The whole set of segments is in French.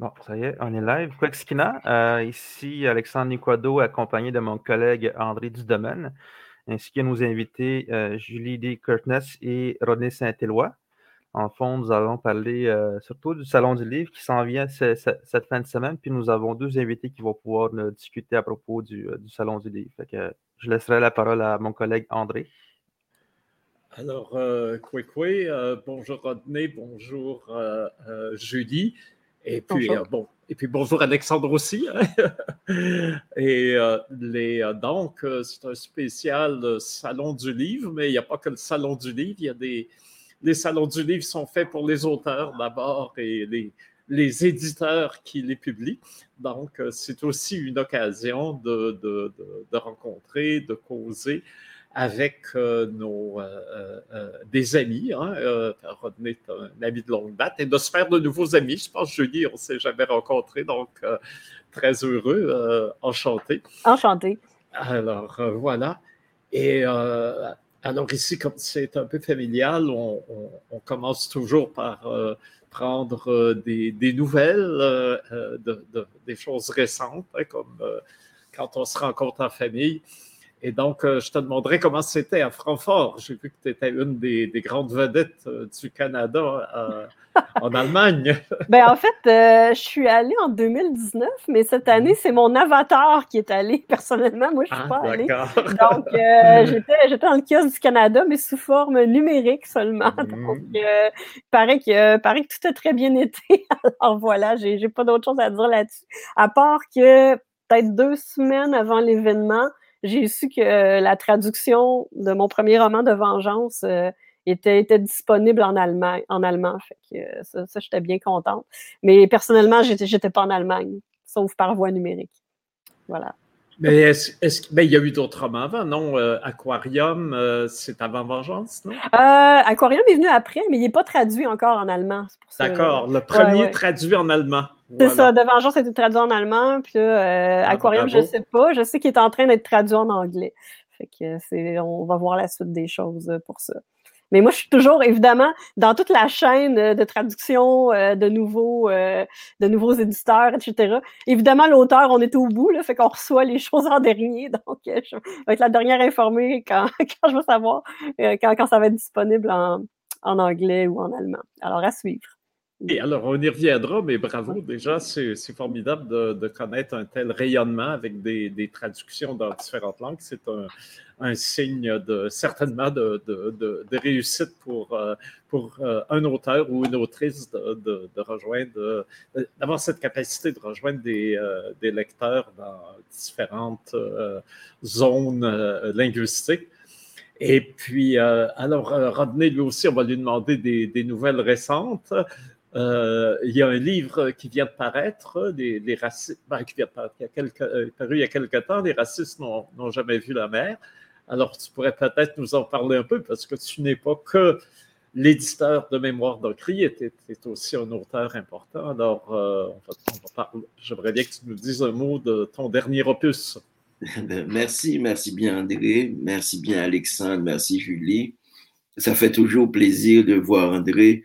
Bon, ça y est, on est live. Quexkina, euh, ici Alexandre Niquado, accompagné de mon collègue André Dudomaine, ainsi que nos invités euh, Julie D. Curtness et Rodney Saint-Éloi. En fond, nous allons parler euh, surtout du Salon du Livre qui s'en vient cette fin de semaine, puis nous avons deux invités qui vont pouvoir discuter à propos du, Salon du Livre. je laisserai la parole à mon collègue André. Alors, Kwekwe, bonjour Rodney, bonjour Julie. Et puis, bonjour. Euh, bon, et puis bonjour Alexandre aussi. Hein. et euh, les, euh, donc, c'est un spécial Salon du Livre, mais il n'y a pas que le Salon du Livre. Il y a des. Les salons du livre sont faits pour les auteurs d'abord et les, les éditeurs qui les publient. Donc, c'est aussi une occasion de, de, de rencontrer, de causer avec euh, nos, euh, euh, des amis. Hein, Rodney est un ami de longue date et de se faire de nouveaux amis. Je pense, Julie, on ne s'est jamais rencontrés, donc très heureux, enchanté. Enchanté. Alors, voilà. Et alors ici, comme c'est un peu familial, on, commence toujours par prendre des, des nouvelles, de, des choses récentes, hein, comme quand on se rencontre en famille. Et donc, euh, je te demanderais comment c'était à Francfort. J'ai vu que tu étais une des, grandes vedettes euh, du Canada euh, en Allemagne. ben, en fait, je suis allée en 2019, mais cette année, mhm. c'est mon avatar qui est allé. Personnellement, moi, je ne suis ah, pas allée. Donc, j'étais dans le kiosque du Canada, mais sous forme numérique seulement. Mhm. Donc, il paraît, que, paraît que tout a très bien été. Alors voilà, j'ai n'ai pas d'autre chose à dire là-dessus. À part que peut-être deux semaines avant l'événement, j'ai su que euh, la traduction de mon premier roman de vengeance euh, était, était, disponible en allemand. En allemand fait que, euh, ça, ça j'étais bien contente. Mais personnellement, j'étais, j'étais pas en Allemagne, sauf par voie numérique. Voilà. Mais est-ce, est ben, il y a eu d'autres romans avant, non? Aquarium, c'est avant Vengeance, non? Aquarium est venu après, mais il n'est pas traduit encore en allemand. D'accord, le premier traduit en allemand. C'est ça, De Vengeance a été traduit en allemand, puis euh, ah, Aquarium, je ne sais pas. Je sais qu'il est en train d'être traduit en anglais. Fait que c'est, on va voir la suite des choses euh, pour ça. Mais moi, je suis toujours, évidemment, dans toute la chaîne euh, de traduction de, nouveaux, de nouveaux éditeurs, etc. Évidemment, l'auteur, on est au bout, là, fait qu'on reçoit les choses en dernier. Donc, je vais être la dernière informée quand, quand je vais savoir, quand, quand ça va être disponible en, en anglais ou en allemand. Alors, à suivre. Et alors, on y reviendra, mais bravo, déjà, c'est formidable de, connaître un tel rayonnement avec des, traductions dans différentes langues. C'est un, signe de, certainement de, réussite pour, euh, pour euh, un auteur ou une autrice de, rejoindre, d'avoir cette capacité de rejoindre des, euh, lecteurs dans différentes zones linguistiques. Et puis, alors, Rodney, lui aussi, on va lui demander des, des nouvelles récentes. Euh, il y a un livre qui vient de paraître, les racistes, ben, qui vient il y a quelques, euh, paru il y a quelque temps, Les racistes n'ont jamais vu la mer. Alors, tu pourrais peut-être nous en parler un peu parce que tu n'es pas que l'éditeur de Mémoire d'Ocry, tu es, aussi un auteur important. Alors, euh, j'aimerais bien que tu nous dises un mot de ton dernier opus. Ben, merci, merci bien André, merci bien Alexandre, merci Julie. Ça fait toujours plaisir de voir André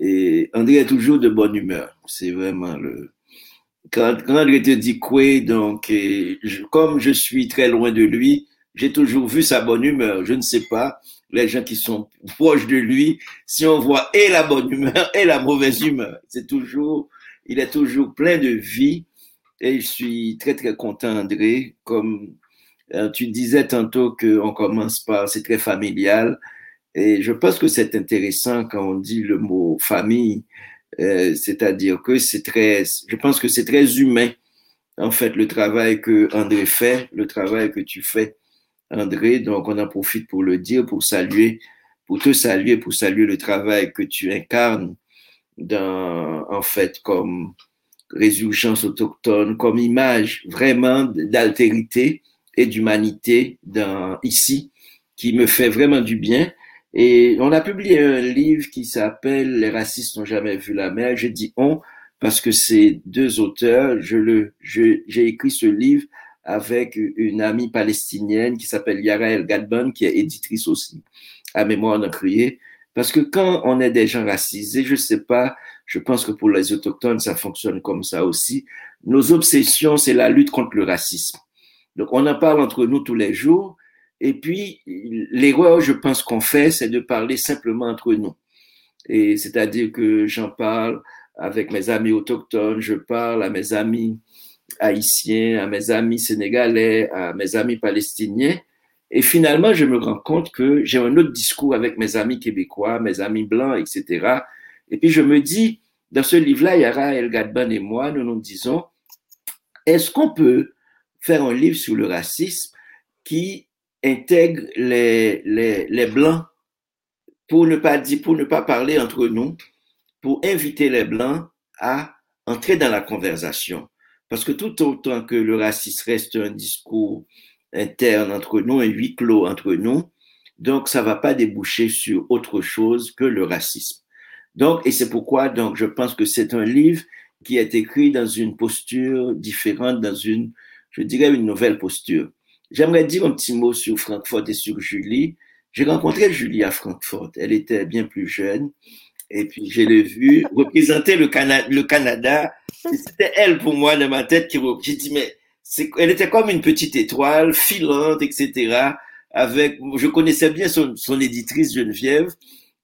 et André est toujours de bonne humeur. C'est vraiment le. Quand, quand André te dit quoi, donc, comme je suis très loin de lui, j'ai toujours vu sa bonne humeur. Je ne sais pas, les gens qui sont proches de lui, si on voit et la bonne humeur et la mauvaise humeur. C'est toujours, il est toujours plein de vie. Et je suis très, très content, André. Comme euh, tu disais tantôt qu'on commence par, c'est très familial. Et je pense que c'est intéressant quand on dit le mot famille, euh, c'est-à-dire que c'est très, je pense que c'est très humain, en fait, le travail que André fait, le travail que tu fais, André. Donc, on en profite pour le dire, pour saluer, pour te saluer, pour saluer le travail que tu incarnes dans, en fait, comme résurgence autochtone, comme image vraiment d'altérité et d'humanité dans, ici, qui me fait vraiment du bien. Et on a publié un livre qui s'appelle Les racistes n'ont jamais vu la mer. Je dis on parce que c'est deux auteurs. Je le, j'ai écrit ce livre avec une amie palestinienne qui s'appelle Yara El Gadban, qui est éditrice aussi à Mémoire crié. Parce que quand on est des gens racisés, je sais pas, Je pense que pour les autochtones, ça fonctionne comme ça aussi. Nos obsessions, c'est la lutte contre le racisme. Donc, on en parle entre nous tous les jours. Et puis, l'erreur, je pense qu'on fait, c'est de parler simplement entre nous. Et c'est-à-dire que j'en parle avec mes amis autochtones, je parle à mes amis haïtiens, à mes amis sénégalais, à mes amis palestiniens. Et finalement, je me rends compte que j'ai un autre discours avec mes amis québécois, mes amis blancs, etc. Et puis je me dis, dans ce livre-là, Yara El Gadban et moi, nous nous disons, est-ce qu'on peut faire un livre sur le racisme qui intègre les, les, les blancs pour ne pas dire, pour ne pas parler entre nous, pour inviter les blancs à entrer dans la conversation. Parce que tout autant que le racisme reste un discours interne entre nous, un huis clos entre nous, donc ça va pas déboucher sur autre chose que le racisme. Donc, et c'est pourquoi, donc, je pense que c'est un livre qui est écrit dans une posture différente, dans une, je dirais, une nouvelle posture. J'aimerais dire un petit mot sur Francfort et sur Julie. J'ai rencontré Julie à Francfort. Elle était bien plus jeune. Et puis, je l'ai vue représenter le, Canada. C'était elle, pour moi, dans ma tête, qui, j'ai dit, mais elle était comme une petite étoile, filante, etc. Avec, je connaissais bien son, son éditrice Geneviève.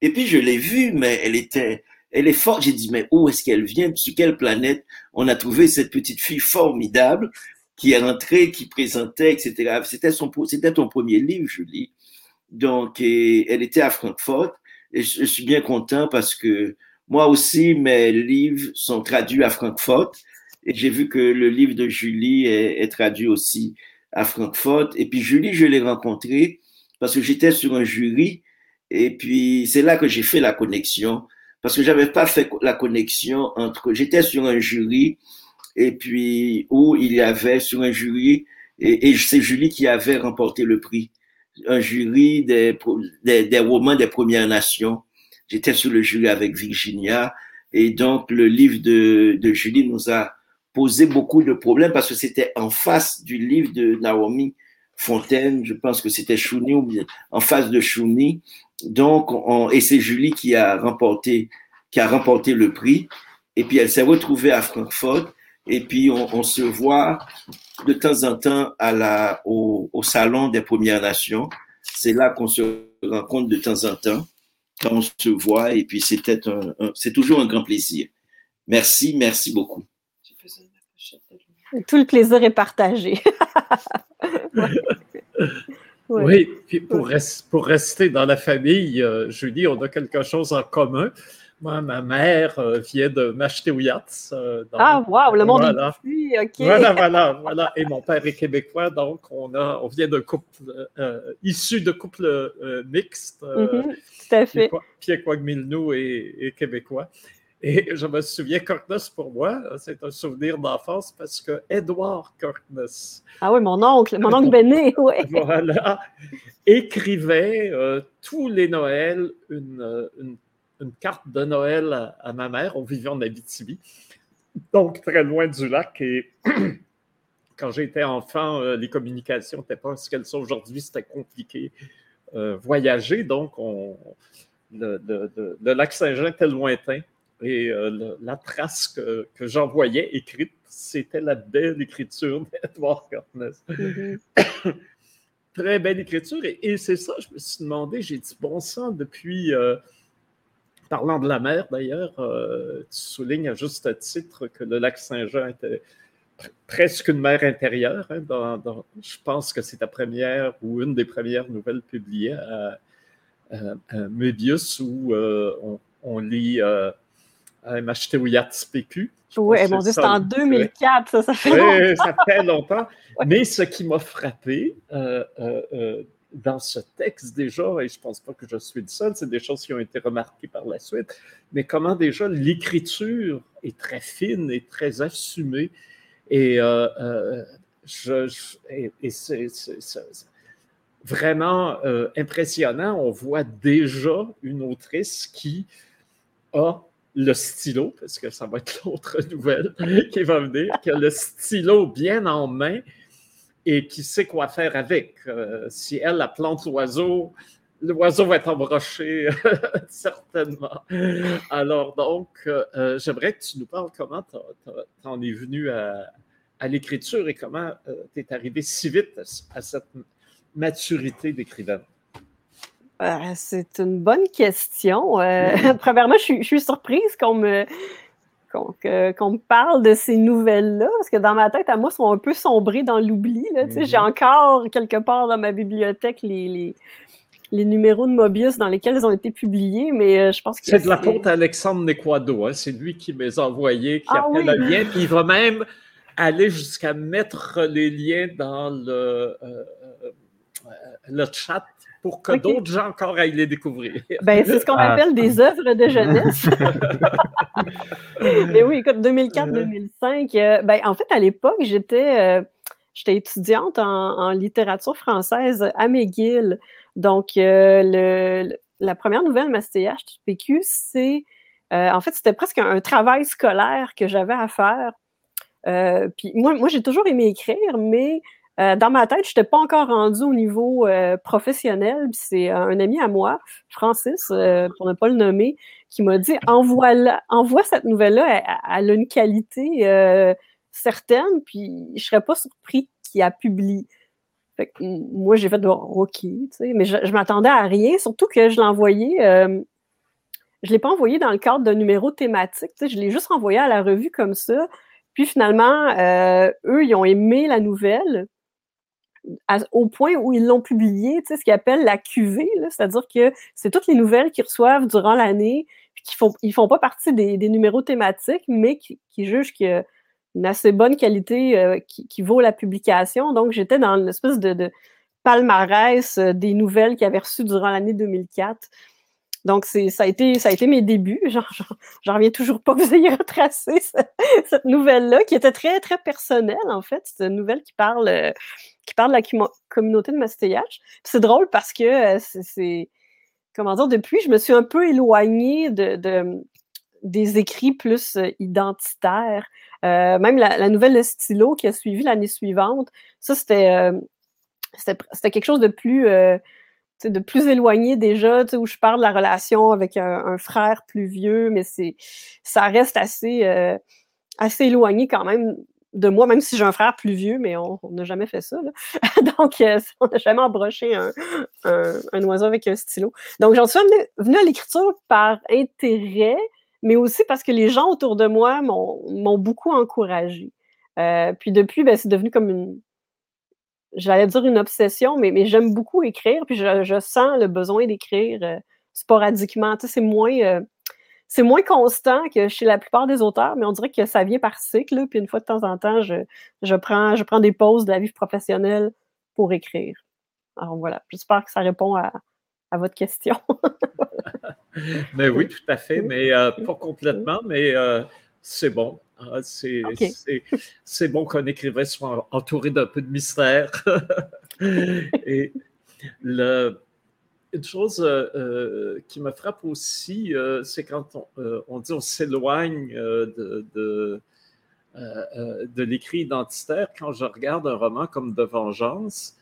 Et puis, je l'ai vue, mais elle était, elle est forte. J'ai dit, mais où est-ce qu'elle vient? Sur quelle planète? On a trouvé cette petite fille formidable qui est rentrée, qui présentait, etc. C'était son, c'était ton premier livre, Julie. Donc, elle était à Francfort. Et je, suis bien content parce que moi aussi, mes livres sont traduits à Francfort. Et j'ai vu que le livre de Julie est, est, traduit aussi à Francfort. Et puis Julie, je l'ai rencontrée parce que j'étais sur un jury et puis, c'est là que j'ai fait la connexion, parce que j'avais pas fait la connexion entre, j'étais sur un jury, et puis, où il y avait sur un jury, et, c'est Julie qui avait remporté le prix, un jury des, des, des romans des Premières Nations. J'étais sur le jury avec Virginia, et donc le livre de, de Julie nous a posé beaucoup de problèmes parce que c'était en face du livre de Naomi Fontaine, je pense que c'était Chouni ou bien en face de Chouni. Donc, on, et c'est Julie qui a remporté, qui a remporté le prix. Et puis, elle s'est retrouvée à Francfort. Et puis, on, on, se voit de temps en temps à la, au, au salon des Premières Nations. C'est là qu'on se rencontre de temps en temps, quand on se voit. Et puis, c'était un, un c'est toujours un grand plaisir. Merci, merci beaucoup. Tout le plaisir est partagé. Oui, puis pour, pour, rester dans la famille, euh, Julie, on a quelque chose en commun. Moi, ma mère euh, vient de Mashtewiyats. Euh, ah, wow, le monde voilà. est OK. Voilà, voilà, voilà. Et mon père est québécois, donc on, a, on vient d'un couple issu de couple mixte. Mm-hmm, tout à fait. Pierre Quagmilnou et, et québécois. Et je me souviens, Cortness, pour moi, c'est un souvenir d'enfance parce que Edward Cortness. Ah oui, mon oncle, mon oncle Béné, oui. voilà, écrivait euh, tous les Noëls une, une, une, carte de Noël à, à, ma mère. On vivait en Abitibi, donc très loin du lac. Et quand j'étais enfant, euh, les communications n'étaient pas ce qu'elles sont aujourd'hui, c'était compliqué. Euh, voyager, donc on, le, le, le lac Saint-Jean était lointain. Et euh, la trace que, que j'envoyais écrite, c'était la belle écriture d'Edward Cortness. Mm-hmm. Très belle écriture. Et, et c'est ça, je me suis demandé, j'ai dit, bon sang, depuis, euh, parlant de la mer d'ailleurs, euh, tu soulignes à juste titre que le lac Saint-Jean était presque une mer intérieure. Hein, dans, dans, je pense que c'est ta première ou une des premières nouvelles publiées à, à, à Möbius où on, on, lit acheté au Yachts PQ. Oui, mon Dieu, c'était en 2004, ça, ça fait longtemps. Oui, ça fait longtemps. Mais ce qui m'a frappé euh, euh, euh, dans ce texte déjà, et je ne pense pas que je suis le seul, c'est des choses qui ont été remarquées par la suite, mais comment déjà l'écriture est très fine et très assumée. Et, et, et c'est vraiment impressionnant. On voit déjà une autrice qui a le stylo, parce que ça va être l'autre nouvelle qui va venir, qui a le stylo bien en main et qui sait quoi faire avec. Euh, si elle, la plante l'oiseau, l'oiseau va être embroché, certainement. Alors, donc, euh, j'aimerais que tu nous parles comment tu en es venu à, l'écriture et comment tu es arrivé si vite à, cette maturité d'écrivain? c'est une bonne question. premièrement, je suis surprise qu'on me, qu'on me parle de ces nouvelles-là, parce que dans ma tête, à moi, sont un peu sombrées dans l'oubli. J'ai mm-hmm. encore quelque part dans ma bibliothèque les, les, numéros de Mobius dans lesquels ils ont été publiés, mais euh, je pense que. C'est de la faute à Alexandre Nequado, hein? c'est lui qui les a envoyés, qui a fait le lien, puis il va même aller jusqu'à mettre les liens dans le, euh, euh, le chat pour que d'autres gens encore aillent les découvrir. Ben, c'est ce qu'on ah. appelle des œuvres de jeunesse. Mais oui, écoute, 2004-2005, euh, ben, en fait, à l'époque, j'étais, euh, j'étais étudiante en, littérature française à McGill. Donc, euh, le, la première nouvelle Mastéach PQ, c'est, en fait, c'était presque un, travail scolaire que j'avais à faire. puis moi, moi j'ai toujours aimé écrire, mais euh, dans ma tête, je n'étais pas encore rendue au niveau euh, professionnel. C'est un ami à moi, Francis, euh, pour ne pas le nommer, qui m'a dit envoie, cette nouvelle-là, elle, a une qualité certaine, puis je ne serais pas surpris qu'il a publié. moi, j'ai fait OK, mais je, m'attendais à rien, surtout que je envoyé. je ne l'ai pas envoyé dans le cadre d'un numéro thématique. Je l'ai juste envoyé à la revue comme ça. Puis finalement, eux, ils ont aimé la nouvelle au point où ils l'ont publié, ce qu'ils appellent la QV, c'est-à-dire que c'est toutes les nouvelles qu'ils reçoivent durant l'année, qui font, ils font pas partie des, numéros thématiques, mais qui, jugent qu'il y a une assez bonne qualité euh, qui, vaut la publication. Donc, j'étais dans une espèce de, palmarès euh, des nouvelles qu'ils avaient reçues durant l'année 2004. Donc, ça a, été, ça a été mes débuts. J'en reviens toujours pas que vous ayez retracé cette nouvelle-là, qui était très, très personnelle, en fait. C'est une nouvelle qui parle euh, qui parle de la communauté de Mastéiach. C'est drôle parce que euh, c'est. Comment dire, depuis, je me suis un peu éloignée de, des écrits plus euh, identitaires. Même la, nouvelle stylo qui a suivi l'année suivante, ça, c'était c'était quelque chose de plus, de plus éloigné déjà, où je parle de la relation avec un, frère plus vieux, mais c'est ça reste assez, assez éloigné quand même de moi, même si j'ai un frère plus vieux, mais on n'a jamais fait ça. Donc, euh, on n'a jamais embroché un, un, oiseau avec un stylo. Donc, j'en suis venue à l'écriture par intérêt, mais aussi parce que les gens autour de moi m'ont beaucoup encouragé. Euh, puis depuis, ben, c'est devenu comme une, j'allais dire une obsession, mais, mais j'aime beaucoup écrire, puis je, sens le besoin d'écrire euh, sporadiquement. Tu sais, c'est moins c'est moins constant que chez la plupart des auteurs, mais on dirait que ça vient par cycle. puis une fois de temps en temps, je, prends, je prends des pauses de la vie professionnelle pour écrire. Alors voilà, j'espère que ça répond à, votre question. mais oui, tout à fait, mais euh, pas complètement, mais euh, c'est bon. Ah, c'est bon qu'un écrivain soit entouré d'un peu de mystère. Et le, une chose euh, euh, qui me frappe aussi, euh, c'est quand on, dit on s'éloigne de, de, de l'écrit identitaire. Quand je regarde un roman comme De Vengeance,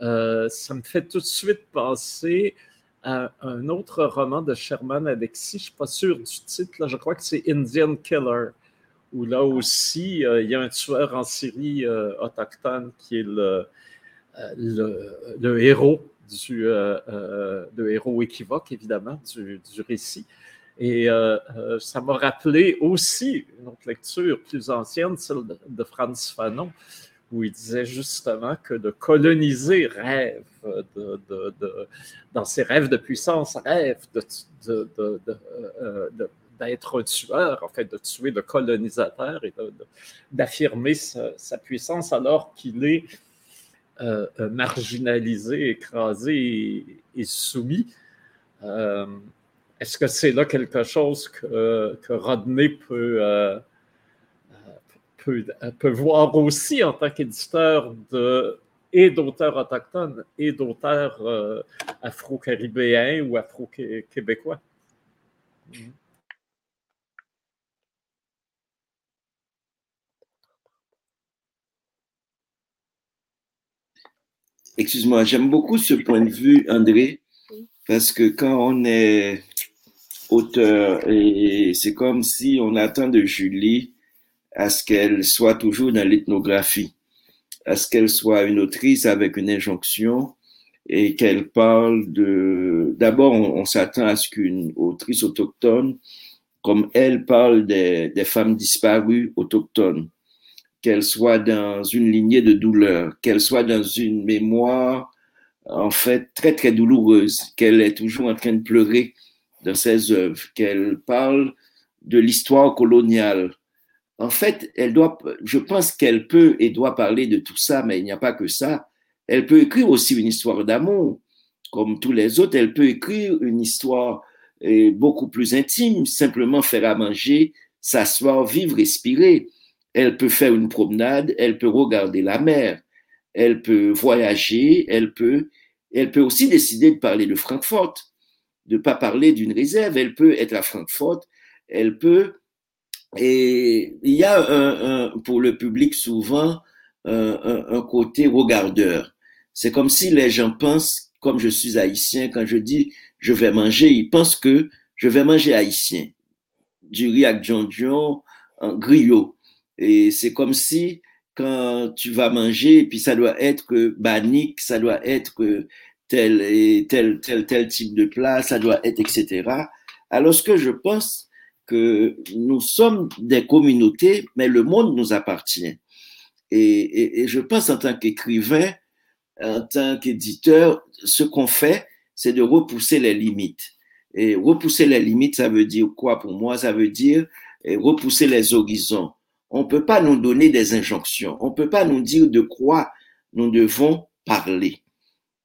ça me fait tout de suite penser à un autre roman de Sherman Alexis. Je ne suis pas sûr du titre, je crois que c'est Indian Killer, où là aussi, il y a un tueur en Syrie autochtone qui est le, le héros du, euh, euh, de héros équivoque, évidemment, du, récit. Et euh, ça m'a rappelé aussi une autre lecture plus ancienne, celle de, Franz Fanon, où il disait justement que de coloniser rêve, de, dans ses rêves de puissance, rêve d'être tueur, en fait, de tuer le colonisateur et d'affirmer sa, puissance alors qu'il est euh, euh, marginalisé, écrasé et, soumis. Euh, est-ce que c'est là quelque chose que, Rodney peut, voir aussi en tant qu'éditeur et d'auteurs autochtones et d'auteurs afro-caribéens ou afro-québécois? Excuse-moi, j'aime beaucoup ce point de vue, André, Parce que quand on est auteur, c'est comme si on attend de Julie à ce qu'elle soit toujours dans l'ethnographie, à ce qu'elle soit une autrice avec une injonction et qu'elle parle de... D'abord, on, s'attend à ce qu'une autrice autochtone, comme elle, parle des femmes disparues autochtones, qu'elle soit dans une lignée de douleur, qu'elle soit dans une mémoire, en fait, très, très douloureuse, qu'elle est toujours en train de pleurer dans ses œuvres, qu'elle parle de l'histoire coloniale, en fait, elle doit, je pense qu'elle peut et doit parler de tout ça, mais il n'y a pas que ça. Elle peut écrire aussi une histoire d'amour, comme tous les autres. Elle peut écrire une histoire eh, beaucoup plus intime, simplement faire à manger, s'asseoir, vivre, respirer. Elle peut faire une promenade, elle peut regarder la mer, elle peut voyager, elle peut, elle peut aussi décider de parler de Francfort, de pas parler d'une réserve. Elle peut être à Francfort, elle peut et il y a un, un, pour le public souvent un, un, côté regardeur. C'est comme si les gens pensent, comme je suis haïtien, quand je dis je vais manger, ils pensent que je vais manger haïtien. Du riz avec John griot. Et c'est comme si quand tu vas manger, et puis ça doit être que banique, ça doit être que tel et tel, tel, tel type de plat, ça doit être, etc. Alors ce que je pense, que nous sommes des communautés, mais le monde nous appartient. Et, et, je pense en tant qu'écrivain, en tant qu'éditeur, ce qu'on fait, c'est de repousser les limites. Et repousser les limites, ça veut dire quoi pour moi? Ça veut dire repousser les horizons. On ne peut pas nous donner des injonctions. On ne peut pas nous dire de quoi nous devons parler.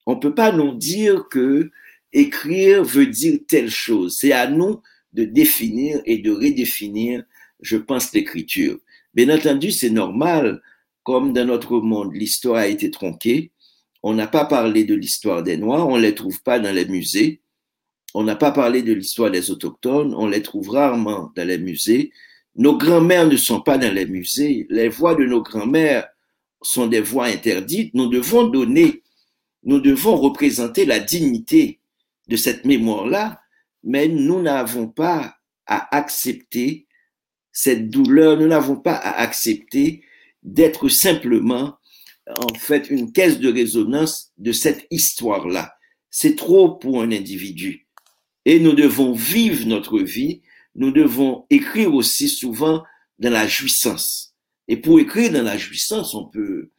On ne peut pas nous dire que écrire veut dire telle chose. C'est à nous de définir et de redéfinir, je pense, l'écriture. Bien entendu, c'est normal, comme dans notre monde, l'histoire a été tronquée. On n'a pas parlé de l'histoire des Noirs, on ne les trouve pas dans les musées. On n'a pas parlé de l'histoire des Autochtones, on les trouve rarement dans les musées. Nos grands-mères ne sont pas dans les musées. Les voix de nos grands-mères sont des voix interdites. Nous devons donner, nous devons représenter la dignité de cette mémoire-là mais nous n'avons pas à accepter cette douleur, nous n'avons pas à accepter d'être simplement, en fait, une caisse de résonance de cette histoire-là. C'est trop pour un individu. Et nous devons vivre notre vie, nous devons écrire aussi souvent dans la jouissance. Et pour écrire dans la jouissance, on peut,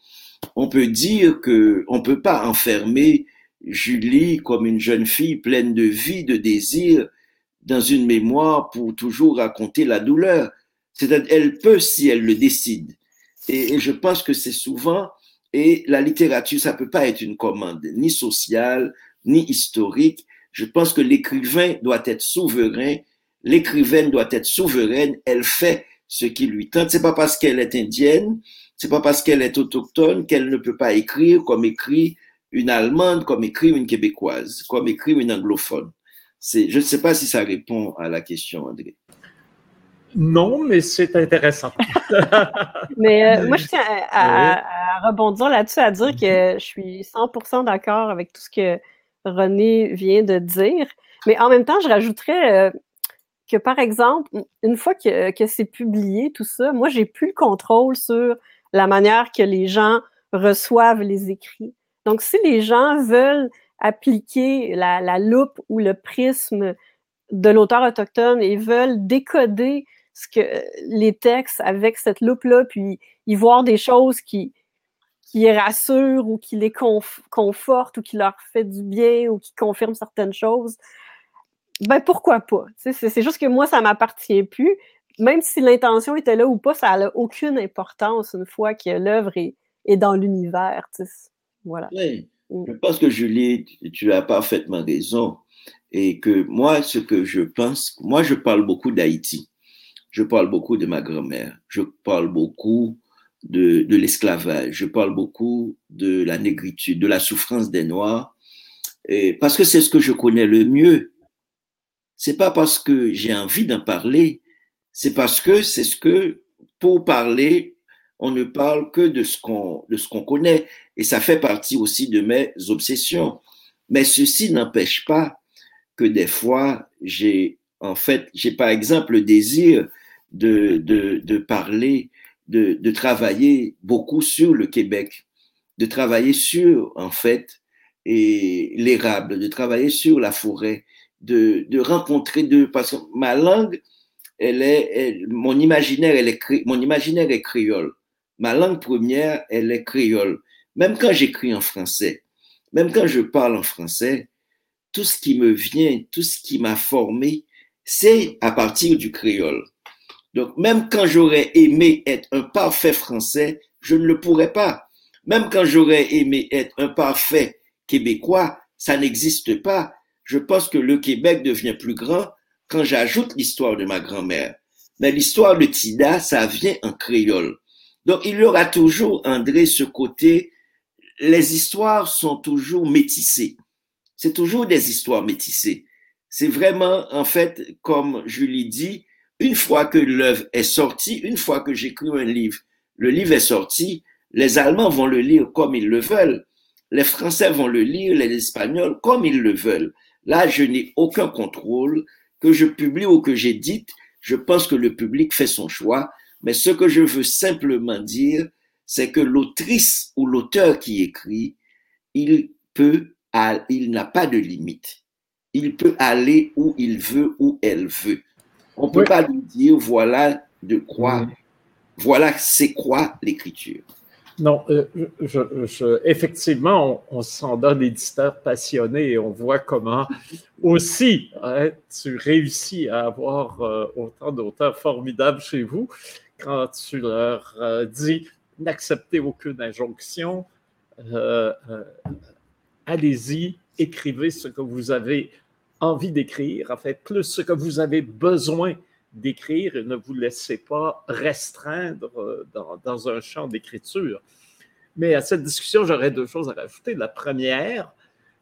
on peut dire que on peut pas enfermer Julie comme une jeune fille pleine de vie, de désir, dans une mémoire pour toujours raconter la douleur. C'est-à-dire, elle peut si elle le décide. Et, je pense que c'est souvent, et la littérature, ça peut pas être une commande, ni sociale, ni historique. Je pense que l'écrivain doit être souverain, l'écrivaine doit être souveraine, elle fait ce qui lui tente. C'est pas parce qu'elle est indienne, c'est pas parce qu'elle est autochtone qu'elle ne peut pas écrire comme écrit une Allemande comme écrire une Québécoise, comme écrire une anglophone. Je ne sais pas si ça répond à la question, André. Non, mais c'est intéressant. mais euh, moi, je tiens à, rebondir là-dessus, à dire que je suis 100% d'accord avec tout ce que René vient de dire. Mais en même temps, je rajouterais euh, par exemple, une fois que, c'est publié, tout ça, moi, j'ai plus le contrôle sur la manière que les gens reçoivent les écrits. Donc, si les gens veulent appliquer la, loupe ou le prisme de l'auteur autochtone et veulent décoder les textes avec cette loupe-là, puis y voir des choses qui, qui les rassurent ou qui les confortent ou qui leur fait du bien ou qui confirment certaines choses, ben pourquoi pas? C'est juste que moi, ça m'appartient plus. Même si l'intention était là ou pas, ça n'a aucune importance une fois que l'œuvre est, est, dans l'univers. Voilà. Oui. Mm. Je pense que Julie, tu as parfaitement raison. Et que moi, ce que je pense, moi, je parle beaucoup d'Haïti. Je parle beaucoup de ma grand-mère. Je parle beaucoup de, de l'esclavage. Je parle beaucoup de la négritude, de la souffrance des Noirs. Et parce que c'est ce que je connais le mieux. C'est pas parce que j'ai envie d'en parler. C'est parce que c'est ce que, pour parler, on ne parle que de ce qu'on de ce qu'on connaît et ça fait partie aussi de mes obsessions. Mais ceci n'empêche pas que des fois, j'ai en fait, j'ai par exemple le désir de, de, de parler, de, de travailler beaucoup sur le Québec, de travailler sur, en fait, et l'érable, de travailler sur la forêt, de, rencontrer deux, parce que ma langue, elle est, mon imaginaire, elle est, mon imaginaire est créole. Ma langue première, elle est créole. Même quand j'écris en français, même quand je parle en français, tout ce qui me vient, tout ce qui m'a formé, c'est à partir du créole. Donc, même quand j'aurais aimé être un parfait français, je ne le pourrais pas. Même quand j'aurais aimé être un parfait québécois, ça n'existe pas. Je pense que le Québec devient plus grand quand j'ajoute l'histoire de ma grand-mère. Mais l'histoire de Tida, ça vient en créole. Donc, il y aura toujours, André, ce côté, les histoires sont toujours métissées. C'est toujours des histoires métissées. C'est vraiment, en fait, comme Julie dit, une fois que l'œuvre est sortie, une fois que j'écris un livre, le livre est sorti, les Allemands vont le lire comme ils le veulent, les Français vont le lire, les Espagnols comme ils le veulent. Là, je n'ai aucun contrôle. Que je publie ou que j'édite, je pense que le public fait son choix. Mais ce que je veux simplement dire, c'est que l'autrice ou l'auteur qui écrit, il peut, il n'a pas de limite. Il peut aller où il veut, où elle veut. On ne peut pas lui dire, voilà de quoi, voilà c'est quoi l'écriture. Non, euh, effectivement, on, s'en donne éditeur passionné et on voit comment aussi hein, tu réussis à avoir euh, autant d'auteurs formidables chez vous quand tu leur euh, dis n'acceptez aucune injonction, allez-y, écrivez ce que vous avez envie d'écrire, en fait, plus ce que vous avez besoin d'écrire et ne vous laissez pas restreindre euh, dans, un champ d'écriture. Mais à cette discussion, j'aurais deux choses à rajouter. La première,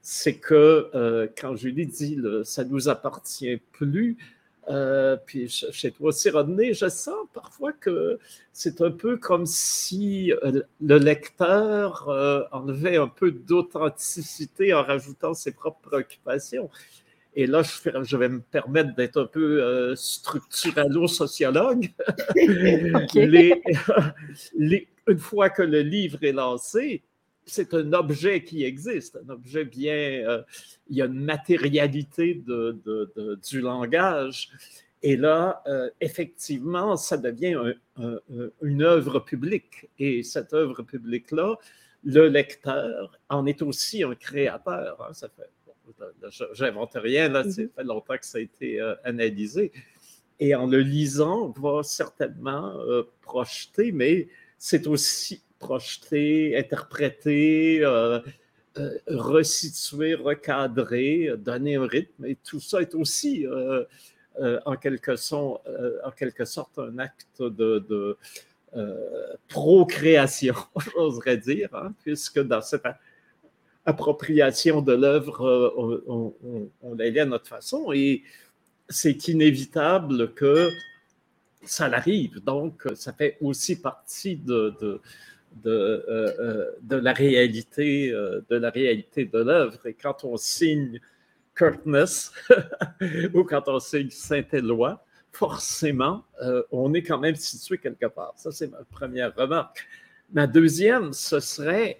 c'est que euh, quand Julie dit le, ça nous appartient plus, euh, puis chez toi aussi, Rodney, je sens parfois que c'est un peu comme si le lecteur enlevait un peu d'authenticité en rajoutant ses propres préoccupations. Et là, je, vais me permettre d'être un peu euh, structuralo-sociologue. une fois que le livre est lancé, c'est un objet qui existe, un objet bien. Euh, il y a une matérialité du langage. Et là, euh, effectivement, ça devient une œuvre publique. Et cette œuvre publique-là, le lecteur en est aussi un créateur. Hein, ça fait j'invente rien, là, ça mhm. fait longtemps que ça a été euh, analysé. Et en le lisant, on va certainement euh, projeter, mais c'est aussi projeter, interpréter, euh, resituer, recadrer, donner un rythme. Et tout ça est aussi, en, quelque sorte, en quelque sorte, un acte de, procréation, j'oserais dire, hein, puisque dans cette appropriation de l'œuvre, euh, on, on, lit à notre façon et c'est inévitable que ça l'arrive. Donc, ça fait aussi partie de, euh, euh, la réalité de la réalité de l'œuvre. Et quand on signe Curtness ou quand on signe Saint-Éloi, forcément, on est quand même situé quelque part. Ça, c'est ma première remarque. Ma deuxième, ce serait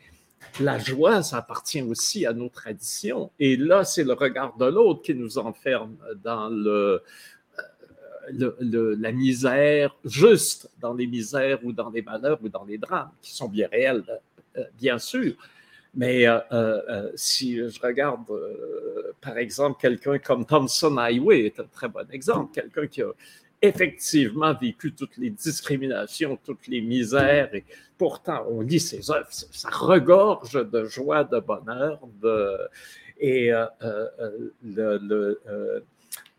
la joie, ça appartient aussi à nos traditions. Et là, c'est le regard de l'autre qui nous enferme dans euh, la misère, juste dans les misères ou dans les malheurs ou dans les drames, qui sont bien réels, euh, bien sûr. Mais euh, si je regarde, par exemple, quelqu'un comme Thompson Highway est un très bon exemple, quelqu'un qui a effectivement vécu toutes les discriminations, toutes les misères, et pourtant on lit ses œuvres, ça regorge de joie, de bonheur, et, euh, euh, euh,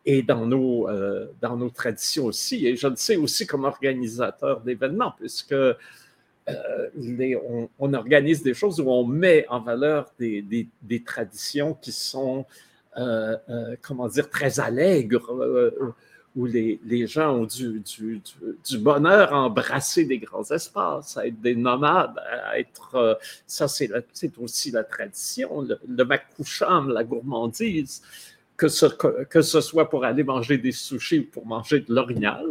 et dans, nos, dans nos traditions aussi. Et je le sais aussi comme organisateur d'événements, puisque on, on, organise des choses où on met en valeur des, des, des traditions qui sont, comment dire, très allègres où les, gens ont du, bonheur à embrasser des grands espaces, à être des nomades, à être. Euh, ça, c'est aussi la tradition, le, le la gourmandise. que ce, soit pour aller manger des sushis ou pour manger de l'orignal.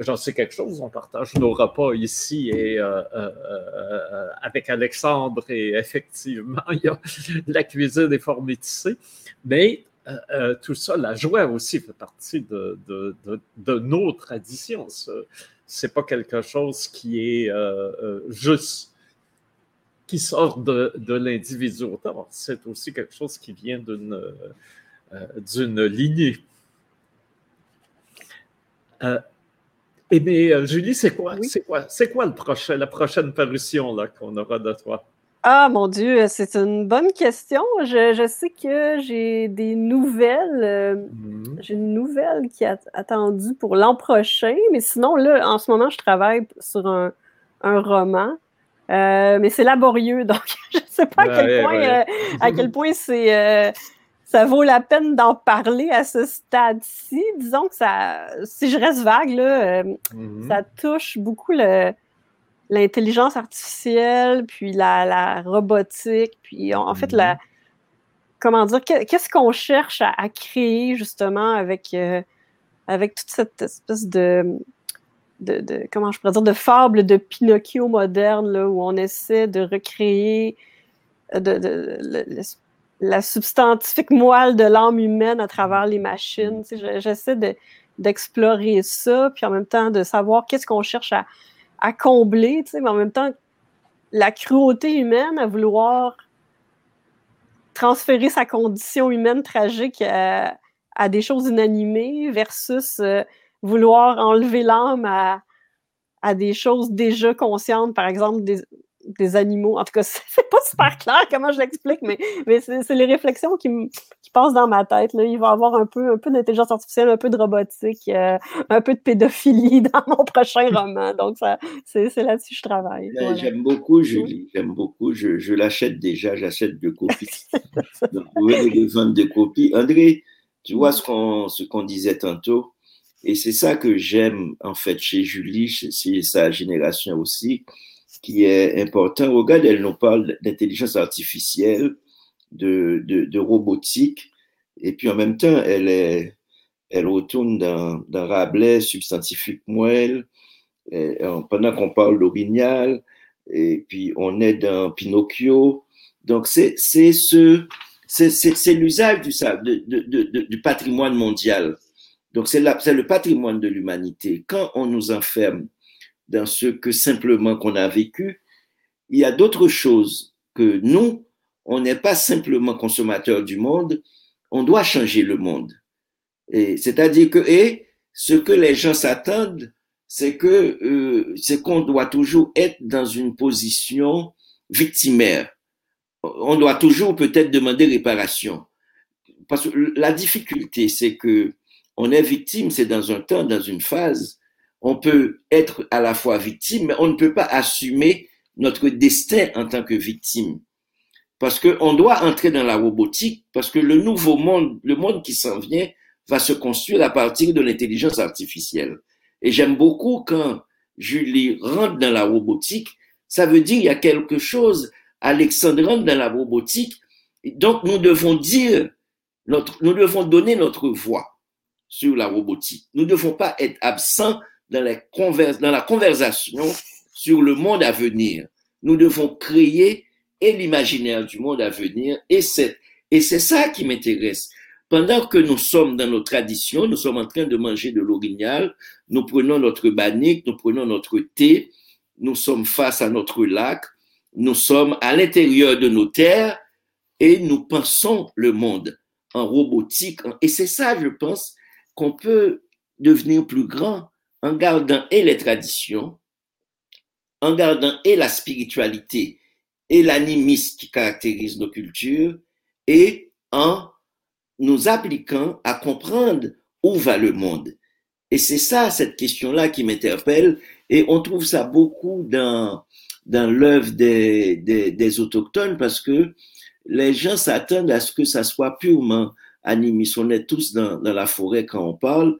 J'en sais quelque chose, on partage nos repas ici et euh, euh, avec Alexandre et effectivement, il y a la cuisine est fort métissée. Mais tout ça, la joie aussi fait partie de, de, de, nos traditions. C'est pas quelque chose qui est juste qui sort de, l'individu c'est aussi quelque chose qui vient d'une d'une lignée. Eh bien, euh, Julie, c'est quoi, c'est quoi, c'est quoi le prochain, la prochaine parution là, qu'on aura de toi? Ah mon Dieu, c'est une bonne question. Je, sais que j'ai des nouvelles. Euh, mm-hmm. J'ai une nouvelle qui est attendue pour l'an prochain, mais sinon, là, en ce moment, je travaille sur un, roman. Euh, mais c'est laborieux, donc je ne sais pas à quel point, à quel point c'est ça vaut la peine d'en parler à ce stade-ci. Disons que ça, si je reste vague, là, euh, mhm. ça touche beaucoup l'intelligence artificielle, puis la, robotique, puis en, fait, la, mhm. comment dire, qu'est-ce qu'on cherche à, créer justement avec, euh, avec toute cette espèce de, de, comment je pourrais dire, de fable de Pinocchio moderne, là, où on essaie de recréer de, de, la substantifique moelle de l'âme humaine à travers les machines. J'essaie d'explorer ça, puis en même temps de savoir qu'est-ce qu'on cherche à, à combler, mais en même temps, la cruauté humaine à vouloir transférer sa condition humaine tragique à, des choses inanimées versus euh, vouloir enlever l'âme à, à, des choses déjà conscientes, par exemple des, des animaux. En tout cas, c'est pas super clair comment je l'explique, mais, mais c'est les réflexions qui, qui, passent dans ma tête. Là. Il va y avoir un peu, un peu d'intelligence artificielle, un peu de robotique, euh, un peu de pédophilie dans mon prochain roman. Donc, c'est là-dessus que je travaille. Ben, j'aime beaucoup, Julie. J'aime beaucoup. Je, je l'achète déjà. J'achète deux copies. Donc, vous voyez ventes de copies. André, tu vois ce qu'on qu'on disait tantôt. Et c'est ça que j'aime, en fait, chez Julie, chez sa génération aussi qui est important. Regarde, elle nous parle d'intelligence artificielle, de, de, robotique, et puis en même temps, elle, elle retourne dans, dans Rabelais, substantifique moelle, pendant qu'on parle d'orignal, et puis on est dans Pinocchio. Donc, c'est ce, c'est l'usage du, de, du patrimoine mondial. Donc, c'est le patrimoine de l'humanité. Quand on nous enferme dans ce que simplement qu'on a vécu. Il y a d'autres choses que nous, on n'est pas simplement consommateur du monde, on doit changer le monde. Et c'est-à-dire que et ce que les gens s'attendent, c'est que euh, c'est qu'on doit toujours être dans une position victimaire. On doit toujours peut-être demander réparation. Parce que la difficulté, c'est que on est victime, c'est dans un temps, dans une phase on peut être à la fois victime, mais on ne peut pas assumer notre destin en tant que victime. Parce qu'on doit entrer dans la robotique, parce que le nouveau monde, le monde qui s'en vient, va se construire à partir de l'intelligence artificielle. Et j'aime beaucoup quand Julie rentre dans la robotique, ça veut dire qu'il y a quelque chose, Alexandre rentre dans la robotique, donc nous devons dire, notre, nous devons donner notre voix sur la robotique. Nous ne devons pas être absents dans, la conversation sur le monde à venir. Nous devons créer et l'imaginaire du monde à venir et c'est, et c'est ça qui m'intéresse. Pendant que nous sommes dans nos traditions, nous sommes en train de manger de l'orignal, nous prenons notre bannique, nous prenons notre thé, nous sommes face à notre lac, nous sommes à l'intérieur de nos terres et nous pensons le monde en robotique. Et c'est ça, je pense, qu'on peut devenir plus grand en gardant et les traditions, en gardant et la spiritualité et l'animisme qui caractérise nos cultures, et en nous appliquant à comprendre où va le monde. Et c'est ça, cette question-là qui m'interpelle, et on trouve ça beaucoup dans, dans l'œuvre des, des, autochtones parce que les gens s'attendent à ce que ça soit purement animiste. On est tous dans la forêt quand on parle,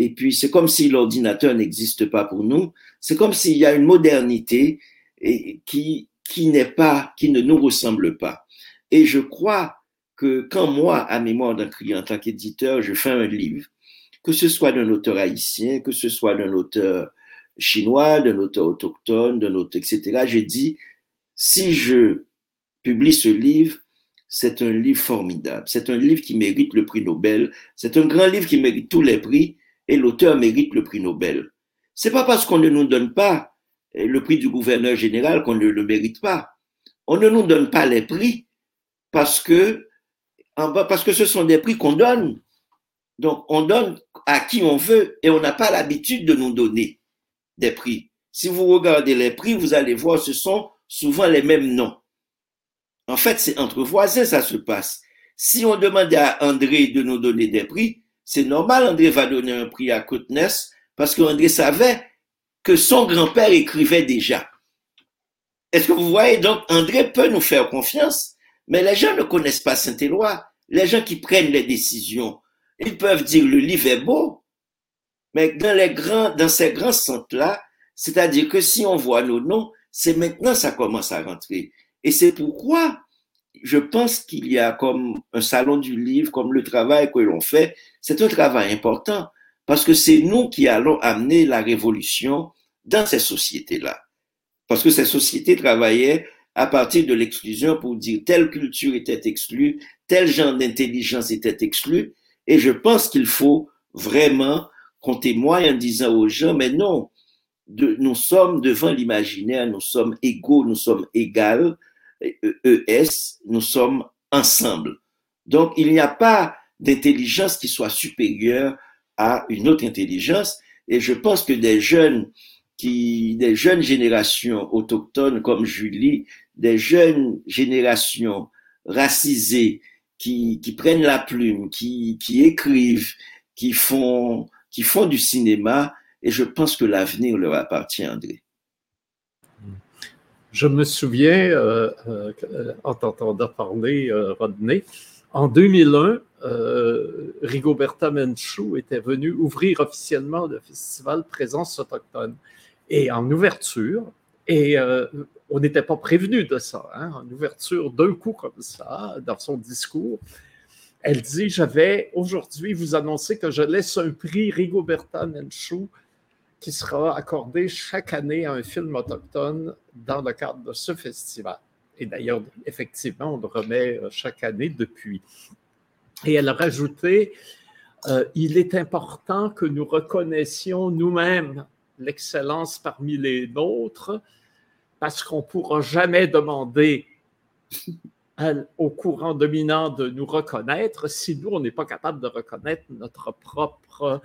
et puis, c'est comme si l'ordinateur n'existe pas pour nous. C'est comme s'il y a une modernité qui, qui n'est pas, qui ne nous ressemble pas. Et je crois que quand moi, à mémoire d'un client, en tant qu'éditeur, je fais un livre, que ce soit d'un auteur haïtien, que ce soit d'un auteur chinois, d'un auteur autochtone, d'un auteur, etc., j'ai dit, si je publie ce livre, c'est un livre formidable. C'est un livre qui mérite le prix Nobel. C'est un grand livre qui mérite tous les prix et l'auteur mérite le prix Nobel. C'est pas parce qu'on ne nous donne pas le prix du gouverneur général qu'on ne le mérite pas. On ne nous donne pas les prix parce que, ce sont des prix qu'on donne. Donc, on donne à qui on veut et on n'a pas l'habitude de nous donner des prix. Si vous regardez les prix, vous allez voir, ce sont souvent les mêmes noms. En fait, c'est entre voisins, ça se passe. Si on demande à André de nous donner des prix, c'est normal, André va donner un prix à Côte-Ness parce qu'André savait que son grand-père écrivait déjà. Est-ce que vous voyez donc, André peut nous faire confiance, mais les gens ne connaissent pas Saint-Éloi. Les gens qui prennent les décisions, ils peuvent dire le livre est beau, mais dans les grands, dans ces grands centres-là, c'est-à-dire que si on voit nos noms, c'est maintenant ça commence à rentrer. Et c'est pourquoi je pense qu'il y a comme un salon du livre, comme le travail que l'on fait, c'est un travail important parce que c'est nous qui allons amener la révolution dans ces sociétés-là. Parce que ces sociétés travaillaient à partir de l'exclusion pour dire telle culture était exclue, tel genre d'intelligence était exclu. Et je pense qu'il faut vraiment qu'on témoigne en disant aux gens, mais non, nous sommes devant l'imaginaire, nous sommes égaux, nous sommes égales, ES, nous sommes ensemble. Donc, il n'y a pas d'intelligence qui soit supérieure à une autre intelligence. Et je pense que des jeunes qui, des jeunes générations autochtones comme Julie, des jeunes générations racisées qui, qui prennent la plume, qui, qui écrivent, qui font, qui font du cinéma, et je pense que l'avenir leur appartient, André. Je me souviens, euh, euh, en t'entendant parler, euh, Rodney, en 2001, Rigoberta Menchou était venu ouvrir officiellement le festival Présence autochtone. Et en ouverture, et on n'était pas prévenu de ça, hein, en ouverture d'un coup comme ça, dans son discours, elle dit, je vais aujourd'hui vous annoncer que je laisse un prix Rigoberta Menchou qui sera accordé chaque année à un film autochtone dans le cadre de ce festival. Et d'ailleurs, effectivement, on le remet euh, chaque année depuis. Et elle a rajouté, euh, il est important que nous reconnaissions nous-mêmes l'excellence parmi les nôtres, parce qu'on ne pourra jamais demander au courant dominant de nous reconnaître si nous, on n'est pas capable de reconnaître notre propre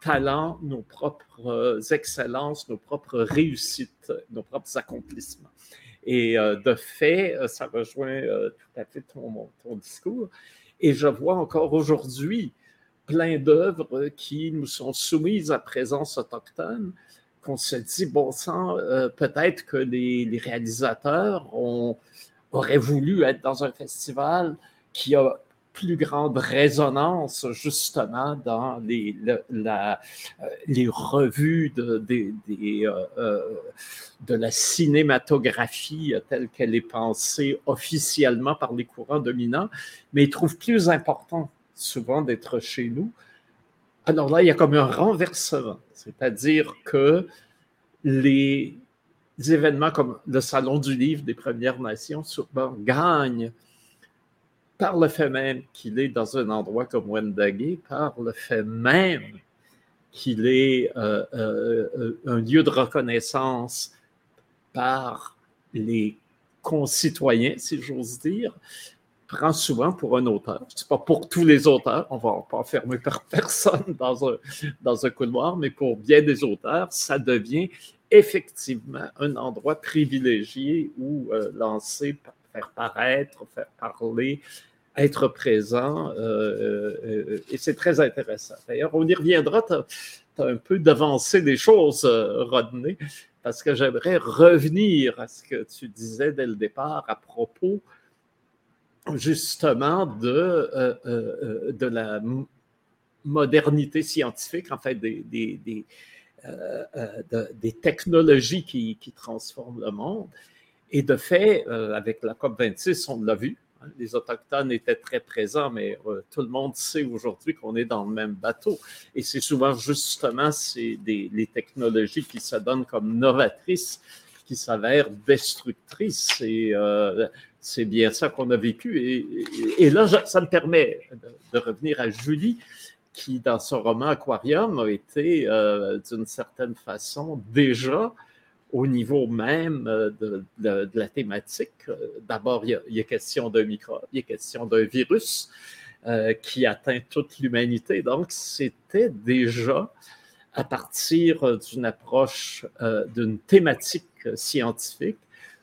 talents, nos propres excellences, nos propres réussites, nos propres accomplissements. Et euh, de fait, euh, ça rejoint tout à fait ton, ton, discours. Et je vois encore aujourd'hui plein d'œuvres qui nous sont soumises à présence autochtone, qu'on se dit, bon sang, peut-être que les, réalisateurs auraient voulu être dans un festival qui a plus grande résonance justement dans les, la, euh, les revues de, euh, euh, de la cinématographie telle qu'elle est pensée officiellement par les courants dominants, mais ils trouvent plus important souvent d'être chez nous. Alors là, il y a comme un renversement, c'est-à-dire que les événements comme le Salon du Livre des Premières Nations souvent gagnent par le fait même qu'il est dans un endroit comme Wendagé, par le fait même qu'il est euh, euh, un lieu de reconnaissance par les concitoyens, si j'ose dire, prend souvent pour un auteur. Ce n'est pas pour tous les auteurs, on ne va pas enfermer personne dans un, dans un couloir, mais pour bien des auteurs, ça devient effectivement un endroit privilégié où euh, lancer faire paraître, faire parler, être présent. Euh, euh, et c'est très intéressant. D'ailleurs, on y reviendra. Tu as, un peu d'avancé des choses, euh, Rodney, parce que j'aimerais revenir à ce que tu disais dès le départ à propos justement de, de la modernité scientifique, en fait, des, des, des, des technologies qui, qui transforment le monde. Et de fait, euh, avec la COP26, on l'a vu, Les Autochtones étaient très présents, mais euh, tout le monde sait aujourd'hui qu'on est dans le même bateau. Et c'est souvent justement des, les technologies qui se donnent comme novatrices qui s'avèrent destructrices. Et euh, c'est bien ça qu'on a vécu. Et, là, ça me permet de, revenir à Julie, qui, dans son roman Aquarium, a été, d'une certaine façon, déjà au niveau même euh, de, la thématique. D'abord, il, y a question d'un microbe, il a question d'un virus qui atteint toute l'humanité. Donc, c'était déjà à partir d'une approche, d'une thématique scientifique,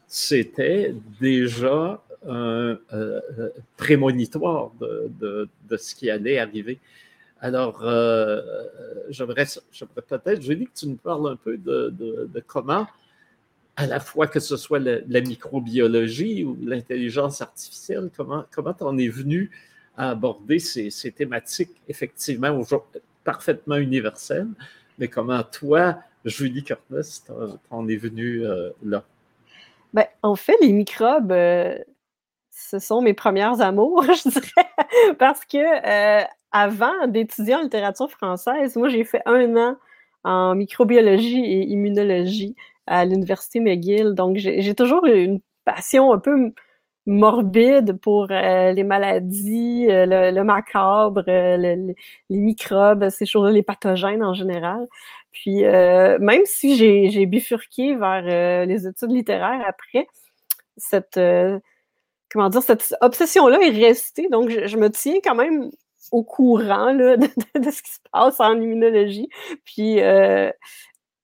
c'était déjà un euh, prémonitoire de, ce qui allait arriver. Alors, euh, j'aimerais, peut-être, Julie, que tu nous parles un peu de, comment, à la fois que ce soit la, microbiologie ou l'intelligence artificielle, comment tu en es venu à aborder ces, thématiques effectivement parfaitement universelles, mais comment toi, Julie Curtis, t'en es venue euh, là? Ben, en fait, les microbes, euh, ce sont mes premières amours, je dirais, parce que avant d'étudier en littérature française, moi, j'ai fait un an en microbiologie et immunologie à l'Université McGill. Donc, j'ai toujours une passion un peu morbide pour les maladies, le, macabre, les microbes, ces choses-là, les pathogènes en général. Puis euh, même si j'ai bifurqué vers euh, les études littéraires après, cette euh, comment dire, cette obsession-là est restée. Donc, je, me tiens quand même au courant là, de, ce qui se passe en immunologie. Puis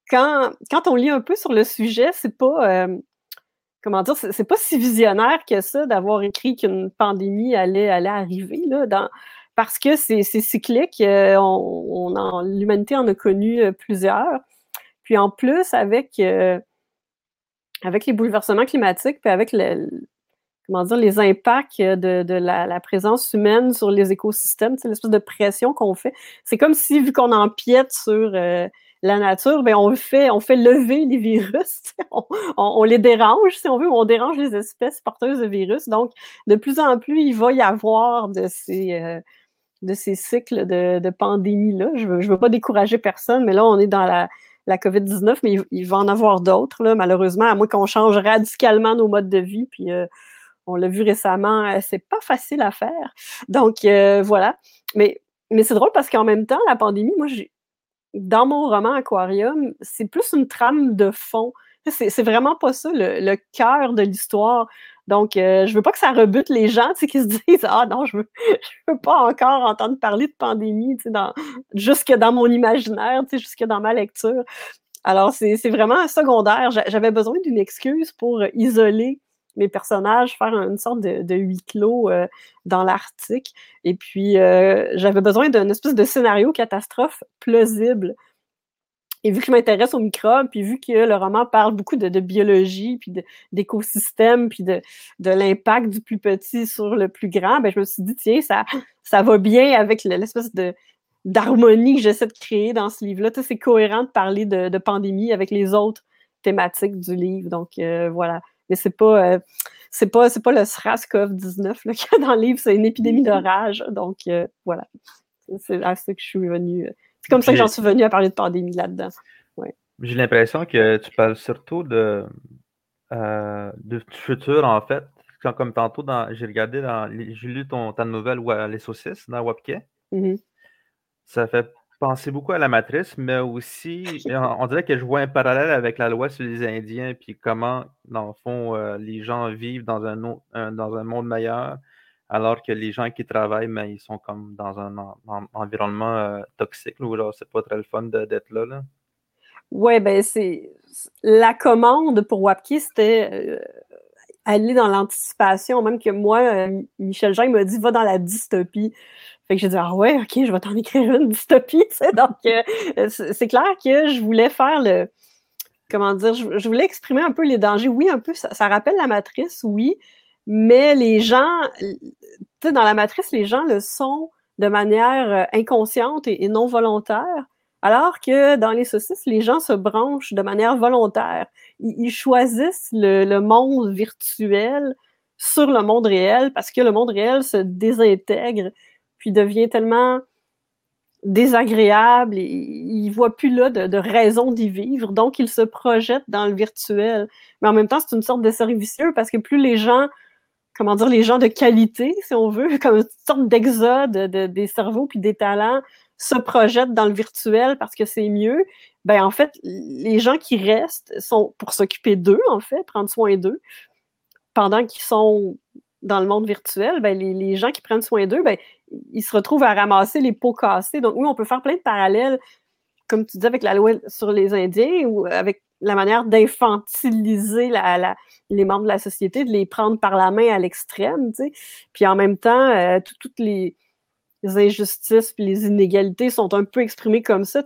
quand, quand on lit un peu sur le sujet, c'est pas comment dire, c'est pas si visionnaire que ça d'avoir écrit qu'une pandémie allait, allait arriver. Là, dans, parce que c'est cyclique. Euh, on, L'humanité en a connu euh, plusieurs. Puis en plus, avec, euh, avec les bouleversements climatiques, puis avec comment dire, les impacts de, la, présence humaine sur les écosystèmes, l'espèce de pression qu'on fait, c'est comme si, vu qu'on empiète sur la nature, ben on fait, on fait lever les virus, on, les dérange, si on veut, on dérange les espèces porteuses de virus. Donc, de plus en plus, il va y avoir de ces, de ces cycles de, pandémie-là. Je ne veux, pas décourager personne, mais là, on est dans la, COVID-19, mais il, va en avoir d'autres, malheureusement, à moins qu'on change radicalement nos modes de vie. Puis euh, on l'a vu récemment, euh, c'est pas facile à faire. Donc euh, voilà. Mais, mais c'est drôle parce qu'en même temps, la pandémie, moi, j'ai dans mon roman Aquarium, c'est plus une trame de fond. C'est vraiment pas ça le cœur de l'histoire. Donc, euh, je veux pas que ça rebute les gens qui se disent Ah non, je veux, veux pas encore entendre parler de pandémie dans, jusque dans mon imaginaire, jusque dans ma lecture. Alors, c'est vraiment secondaire. J'avais besoin d'une excuse pour isoler mes personnages, faire une sorte de, huis clos euh, dans l'Arctique. Et puis, euh, j'avais besoin d'un espèce de scénario catastrophe plausible et vu que je m'intéresse aux microbes, puis vu que le roman parle beaucoup de, biologie, puis d'écosystèmes, puis de, l'impact du plus petit sur le plus grand, ben, je me suis dit, tiens, ça, ça va bien avec l'espèce de d'harmonie que j'essaie de créer dans ce livre-là. c'est cohérent de parler de, pandémie avec les autres thématiques du livre. Donc, euh, voilà. Mais c'est pas... Euh, c'est pas, pas le SRAS-CoV-19 qu'il y a dans le livre, c'est une épidémie d'orage. Donc, euh, voilà. C'est à ça que je suis venue c'est comme ça que j'en suis venu à parler de pandémie là-dedans. J'ai l'impression que tu parles surtout de, euh, de futur, en fait. Comme tantôt, j'ai regardé, dans, j'ai lu ton, ta nouvelle Les saucisses dans Wapke. Mm-hmm. Ça fait penser beaucoup à la matrice, mais aussi, on dirait que je vois un parallèle avec la loi sur les Indiens, puis comment, dans le fond, euh, les gens vivent dans un, dans un monde meilleur, alors que les gens qui travaillent, mais ils sont comme dans un, environnement euh, toxique, là, c'est pas très le fun d'être là, là. Oui, ben c'est. La commande pour Wapki, c'était euh, aller dans l'anticipation, même que moi, Michel Jean m'a dit va dans la dystopie. Fait que j'ai dit Ah ouais, ok, je vais t'en écrire une dystopie. Donc, c'est clair que je voulais faire le. Comment dire, je, voulais exprimer un peu les dangers. Oui, un peu, ça rappelle la matrice, oui, mais les gens, dans la matrice, les gens le sont de manière euh, inconsciente et, non volontaire, alors que dans les saucisses, les gens se branchent de manière volontaire. Ils, choisissent le, monde virtuel sur le monde réel parce que le monde réel se désintègre puis devient tellement désagréable, et il voit plus là de, raison d'y vivre, donc il se projette dans le virtuel. Mais en même temps, c'est une sorte de vicieux parce que plus les gens, comment dire, les gens de qualité, si on veut, comme une sorte d'exode des cerveaux puis des talents se projettent dans le virtuel parce que c'est mieux, ben en fait, les gens qui restent sont pour s'occuper d'eux, en fait, prendre soin d'eux, pendant qu'ils sont dans le monde virtuel, ben, les, gens qui prennent soin d'eux, ben, ils se retrouvent à ramasser les pots cassés. Donc oui, on peut faire plein de parallèles, comme tu dis, avec la loi sur les Indiens ou avec la manière d'infantiliser les membres de la société, de les prendre par la main à l'extrême, Puis en même temps, euh, toutes les, injustices et les inégalités sont un peu exprimées comme ça,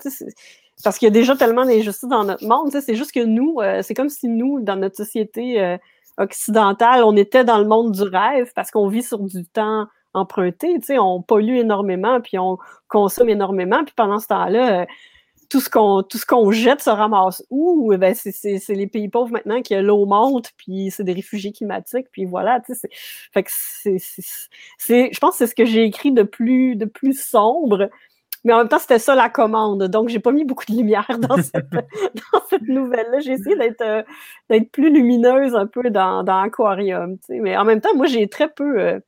parce qu'il y a déjà tellement d'injustices dans notre monde, c'est juste que nous, euh, c'est comme si nous, dans notre société euh, occidentale, on était dans le monde du rêve parce qu'on vit sur du temps emprunté, tu sais, on pollue énormément, puis on consomme énormément, puis pendant ce temps-là, euh, tout ce qu'on tout ce qu'on jette se ramasse où? Eh ben c'est les pays pauvres maintenant qui l'eau monte puis c'est des réfugiés climatiques puis voilà tu sais fait que c'est je pense que c'est ce que j'ai écrit de plus de plus sombre mais en même temps, c'était ça la commande. Donc, j'ai pas mis beaucoup de lumière dans cette, dans cette nouvelle-là. J'ai essayé d'être euh, d'être plus lumineuse un peu dans, dans Aquarium. Mais en même temps, moi, j'ai très peu. Euh,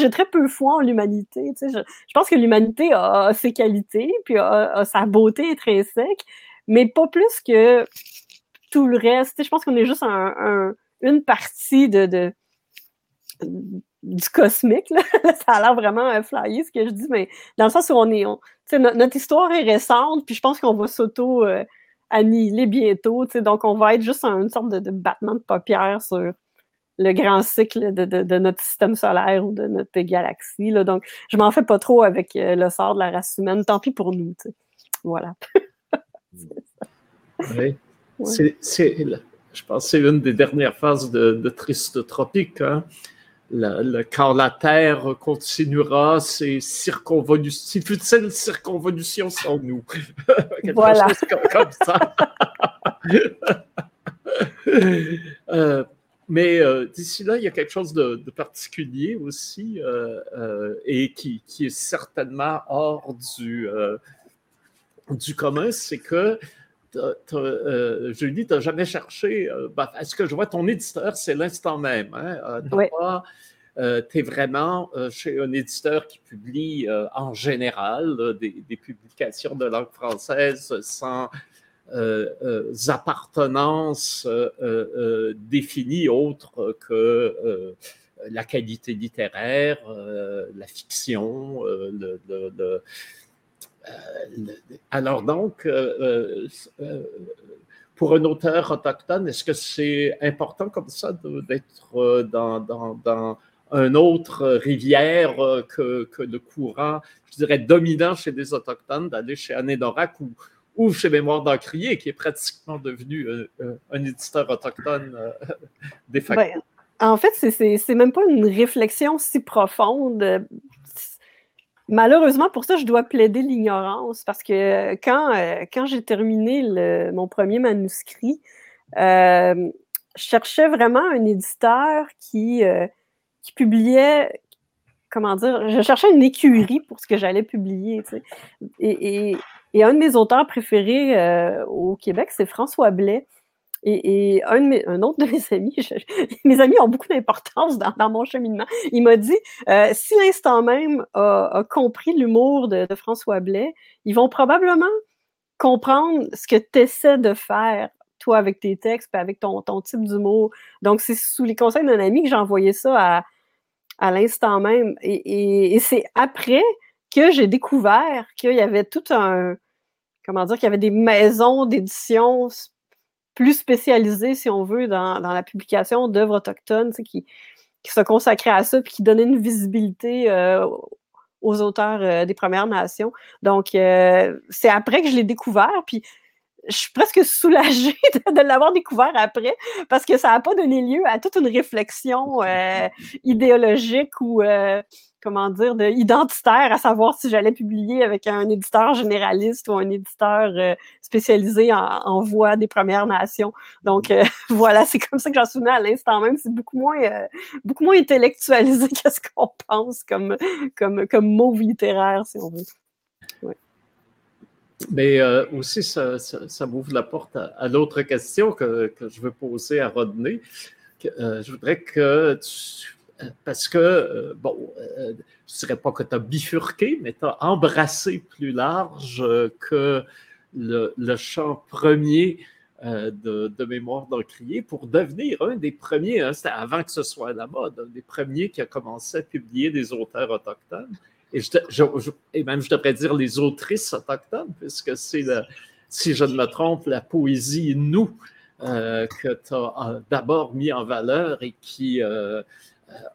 j'ai très peu foi en l'humanité. Je, pense que l'humanité a, ses qualités, puis a, sa beauté intrinsèque, mais pas plus que tout le reste. Je pense qu'on est juste un, une partie de, de du cosmique. Ça a l'air vraiment flyé ce que je dis, mais dans le sens où on est. notre, histoire est récente, puis je pense qu'on va s'auto euh, annihiler bientôt. Donc, on va être juste une sorte de, battement de paupières sur le grand cycle de, notre système solaire ou de notre galaxie. Là. Donc, je m'en fais pas trop avec euh, le sort de la race humaine. Tant pis pour nous. Voilà. oui. C'est, je pense que c'est une des dernières phases de, Triste Tropique. Hein? le, quand la Terre continuera ses circonvolutions, si futile circonvolutions sur nous. voilà. comme, ça. Euh, mais euh, d'ici là, il y a quelque chose de, particulier aussi euh, et qui, qui, est certainement hors du, du commun, c'est que Julie, tu n'as jamais cherché. Ben, est-ce que je vois ton éditeur, c'est l'instant même. Hein? oui euh, tu es vraiment euh, chez un éditeur qui publie euh, en général des, publications de langue française sans appartenance définie autre que la qualité littéraire, la fiction, alors donc, pour un auteur autochtone, est-ce que c'est important comme ça d'être dans, un autre rivière euh, que, le courant, je dirais, dominant chez les Autochtones, d'aller chez Anédorak ou, ou chez Mémoire d'Encrier, qui est pratiquement devenu euh, euh, un éditeur autochtone de facto. Ben, en fait, c'est même pas une réflexion si profonde. Malheureusement, pour ça, je dois plaider l'ignorance parce que quand, quand j'ai terminé mon premier manuscrit, je cherchais vraiment un éditeur qui, qui publiait, comment dire, je cherchais une écurie pour ce que j'allais publier. Tu sais. et, un de mes auteurs préférés euh, au Québec, c'est François Blais. Et, un, autre de mes amis, mes amis ont beaucoup d'importance dans, mon cheminement. Il m'a dit euh, si l'instant même a, compris l'humour de, François Blais, ils vont probablement comprendre ce que tu essaies de faire toi avec tes textes, et avec ton, ton type d'humour. Donc, c'est sous les conseils d'un ami que j'ai envoyé ça à, à l'instant même. Et, c'est après que j'ai découvert qu'il y avait tout un, comment dire, qu'il y avait des maisons d'édition plus spécialisées, si on veut, dans, la publication d'œuvres autochtones, qui, se consacraient à ça, puis qui donnaient une visibilité euh, aux auteurs euh, des Premières Nations. Donc, euh, c'est après que je l'ai découvert, puis je suis presque soulagée de, l'avoir découvert après parce que ça n'a pas donné lieu à toute une réflexion euh, idéologique ou euh, comment dire, de identitaire à savoir si j'allais publier avec un éditeur généraliste ou un éditeur euh, spécialisé en, voix des Premières Nations. Donc voilà, c'est comme ça que j'en suis à l'instant même. C'est beaucoup moins, beaucoup moins intellectualisé que ce qu'on pense comme, comme, comme mot littéraire, si on veut. Mais euh, aussi, ça, m'ouvre la porte à, l'autre question que, je veux poser à Rodney. Euh, je voudrais que tu, parce que, euh, bon, je ne dirais pas que tu as bifurqué, mais tu as embrassé plus large que le, champ premier de, mémoire d'encrier pour devenir un des premiers, hein, c'était avant que ce soit la mode, un des premiers qui a commencé à publier des auteurs autochtones et, même je devrais dire les autrices autochtones, puisque c'est, si je ne me trompe, la poésie nous euh, que tu as d'abord mis en valeur et qui euh,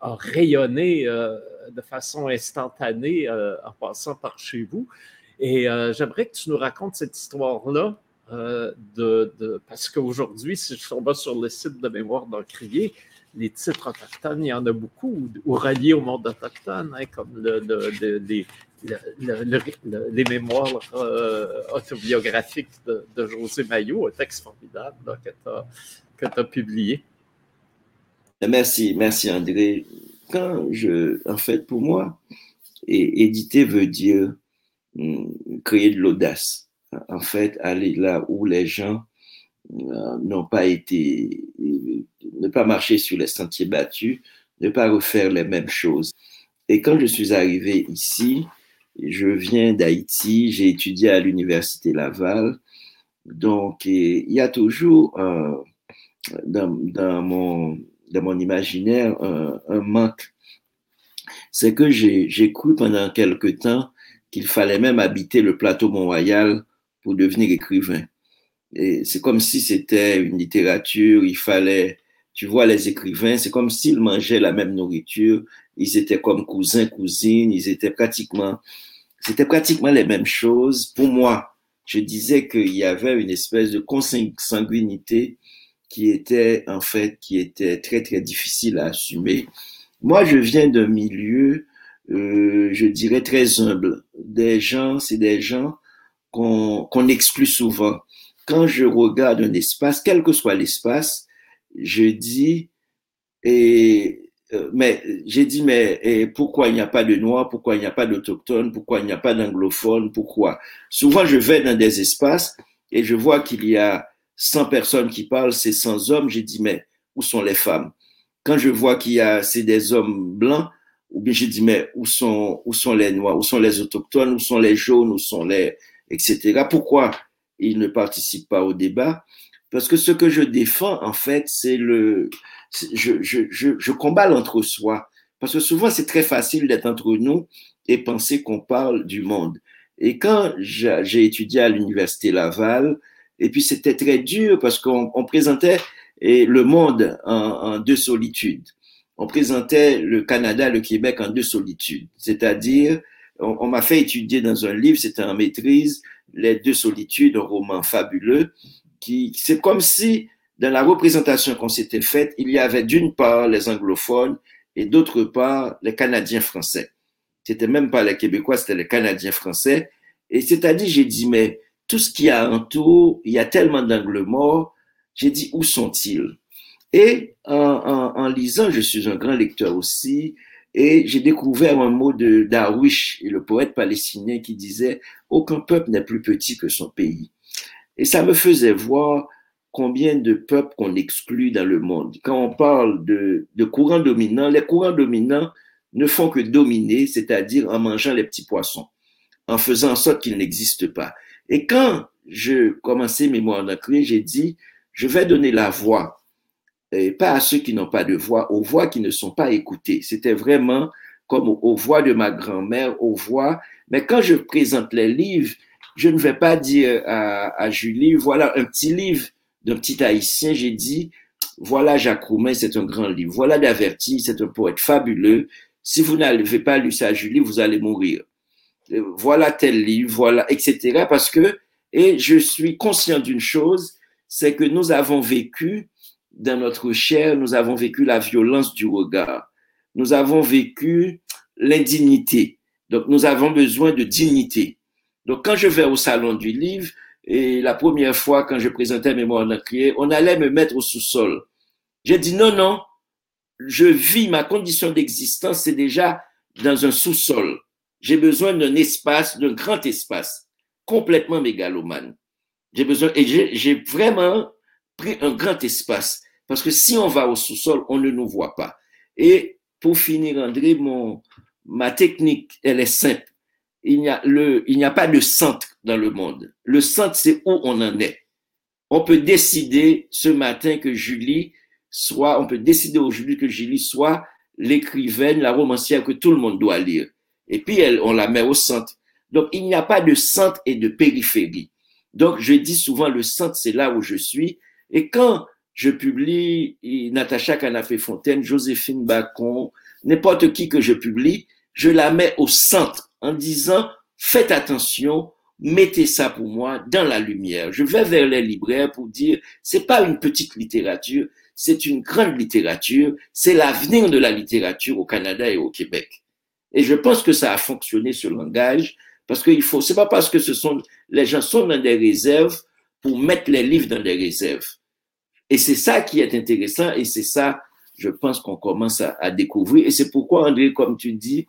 a rayonné euh, de façon instantanée en passant par chez vous. Et j'aimerais que tu nous racontes cette histoire-là. parce qu'aujourd'hui, si je tombe sur le site de Mémoire d'Encrier, les titres autochtones, il y en a beaucoup, ou reliés au monde autochtone, hein, comme le, les mémoires euh, autobiographiques de, José Maillot, un texte formidable que tu as, publié. Merci, merci André. En fait, pour moi, éditer veut dire hum, créer de l'audace. En fait, aller là où les gens n'ont pas été, ne pas marcher sur les sentiers battus, ne pas refaire les mêmes choses. Et quand je suis arrivé ici, je viens d'Haïti, j'ai étudié à l'université Laval, donc il y a toujours dans, mon, dans mon imaginaire un, un manque. C'est que j'ai cru pendant quelque temps qu'il fallait même habiter le plateau Mont-Royal pour devenir écrivain c'est comme si c'était une littérature, il fallait, tu vois, les écrivains, c'est comme s'ils mangeaient la même nourriture, ils étaient comme cousins, cousines, ils étaient pratiquement, c'était pratiquement les mêmes choses. Pour moi, je disais qu'il y avait une espèce de consanguinité qui était, en fait, qui était très, très difficile à assumer. Moi, je viens d'un milieu, euh, je dirais, très humble. Des gens, c'est des gens qu'on exclut souvent quand je regarde un espace, quel que soit l'espace, je dis, et, euh, mais j'ai dit, pourquoi il n'y a pas de noirs, pourquoi il n'y a pas d'autochtones, pourquoi il n'y a pas d'anglophones, pourquoi? Souvent, je vais dans des espaces et je vois qu'il y a 100 personnes qui parlent, c'est 100 hommes, j'ai dit, mais où sont les femmes? Quand je vois qu'il y a, c'est des hommes blancs, ou bien j'ai dit, mais où sont, où sont les noirs, où sont les autochtones, où sont les jaunes, où sont les, etc. Pourquoi il ne participe pas au débat. Parce que ce que je défends, en fait, c'est le. Je, je, je, je combats l'entre-soi. Parce que souvent, c'est très facile d'être entre nous et penser qu'on parle du monde. Et quand j'ai étudié à l'Université Laval, et puis c'était très dur parce qu'on présentait le monde en, deux solitudes. On présentait le Canada, le Québec en deux solitudes. C'est-à-dire, on, on m'a fait étudier dans un livre, c'était en maîtrise, les deux solitudes, un roman fabuleux, qui, c'est comme si, dans la représentation qu'on s'était faite, il y avait d'une part les anglophones et d'autre part les Canadiens français. C'était même pas les Québécois, c'était les Canadiens français. Et c'est-à-dire, j'ai dit, mais tout ce qu'il y a autour, il y a tellement d'angles morts, j'ai dit, où sont-ils? Et en, lisant, je suis un grand lecteur aussi, et j'ai découvert un mot de Darwish, le poète palestinien, qui disait Aucun peuple n'est plus petit que son pays. Et ça me faisait voir combien de peuples qu'on exclut dans le monde. Quand on parle de, de courants dominants, les courants dominants ne font que dominer, c'est-à-dire en mangeant les petits poissons, en faisant en sorte qu'ils n'existent pas. Et quand je commençais mes mots en j'ai dit, je vais donner la voix et pas à ceux qui n'ont pas de voix, aux voix qui ne sont pas écoutées. C'était vraiment comme aux, voix de ma grand-mère, aux voix. Mais quand je présente les livres, je ne vais pas dire à, à Julie, voilà un petit livre d'un petit haïtien, j'ai dit, voilà Jacques Roumain, c'est un grand livre. Voilà Daverti, c'est un poète fabuleux. Si vous n'avez pas lu ça à Julie, vous allez mourir. Euh, voilà tel livre, voilà, etc. Parce que Et je suis conscient d'une chose, c'est que nous avons vécu dans notre chair, nous avons vécu la violence du regard. Nous avons vécu l'indignité. Donc, nous avons besoin de dignité. Donc, quand je vais au salon du livre, et la première fois, quand je présentais Mémoire crié, on allait me mettre au sous-sol. J'ai dit non, non, je vis, ma condition d'existence, c'est déjà dans un sous-sol. J'ai besoin d'un espace, d'un grand espace, complètement mégalomane. J'ai besoin, et j'ai vraiment un grand espace. Parce que si on va au sous-sol, on ne nous voit pas. Et pour finir, André, mon, ma technique, elle est simple. Il n'y a, le, il n'y a pas de centre dans le monde. Le centre, c'est où on en est. On peut décider ce matin que Julie soit, on peut décider aujourd'hui que Julie soit l'écrivaine, la romancière que tout le monde doit lire. Et puis, elle, on la met au centre. Donc, il n'y a pas de centre et de périphérie. Donc, je dis souvent, le centre, c'est là où je suis. Et quand je publie Natacha Canapé-Fontaine, Joséphine Bacon, n'importe qui que je publie, je la mets au centre en disant, faites attention, mettez ça pour moi dans la lumière. Je vais vers les libraires pour dire, c'est pas une petite littérature, c'est une grande littérature, c'est l'avenir de la littérature au Canada et au Québec. Et je pense que ça a fonctionné ce langage parce qu'il faut, c'est pas parce que ce sont, les gens sont dans des réserves pour mettre les livres dans des réserves. Et c'est ça qui est intéressant et c'est ça, je pense qu'on commence à, découvrir. Et c'est pourquoi, André, comme tu dis,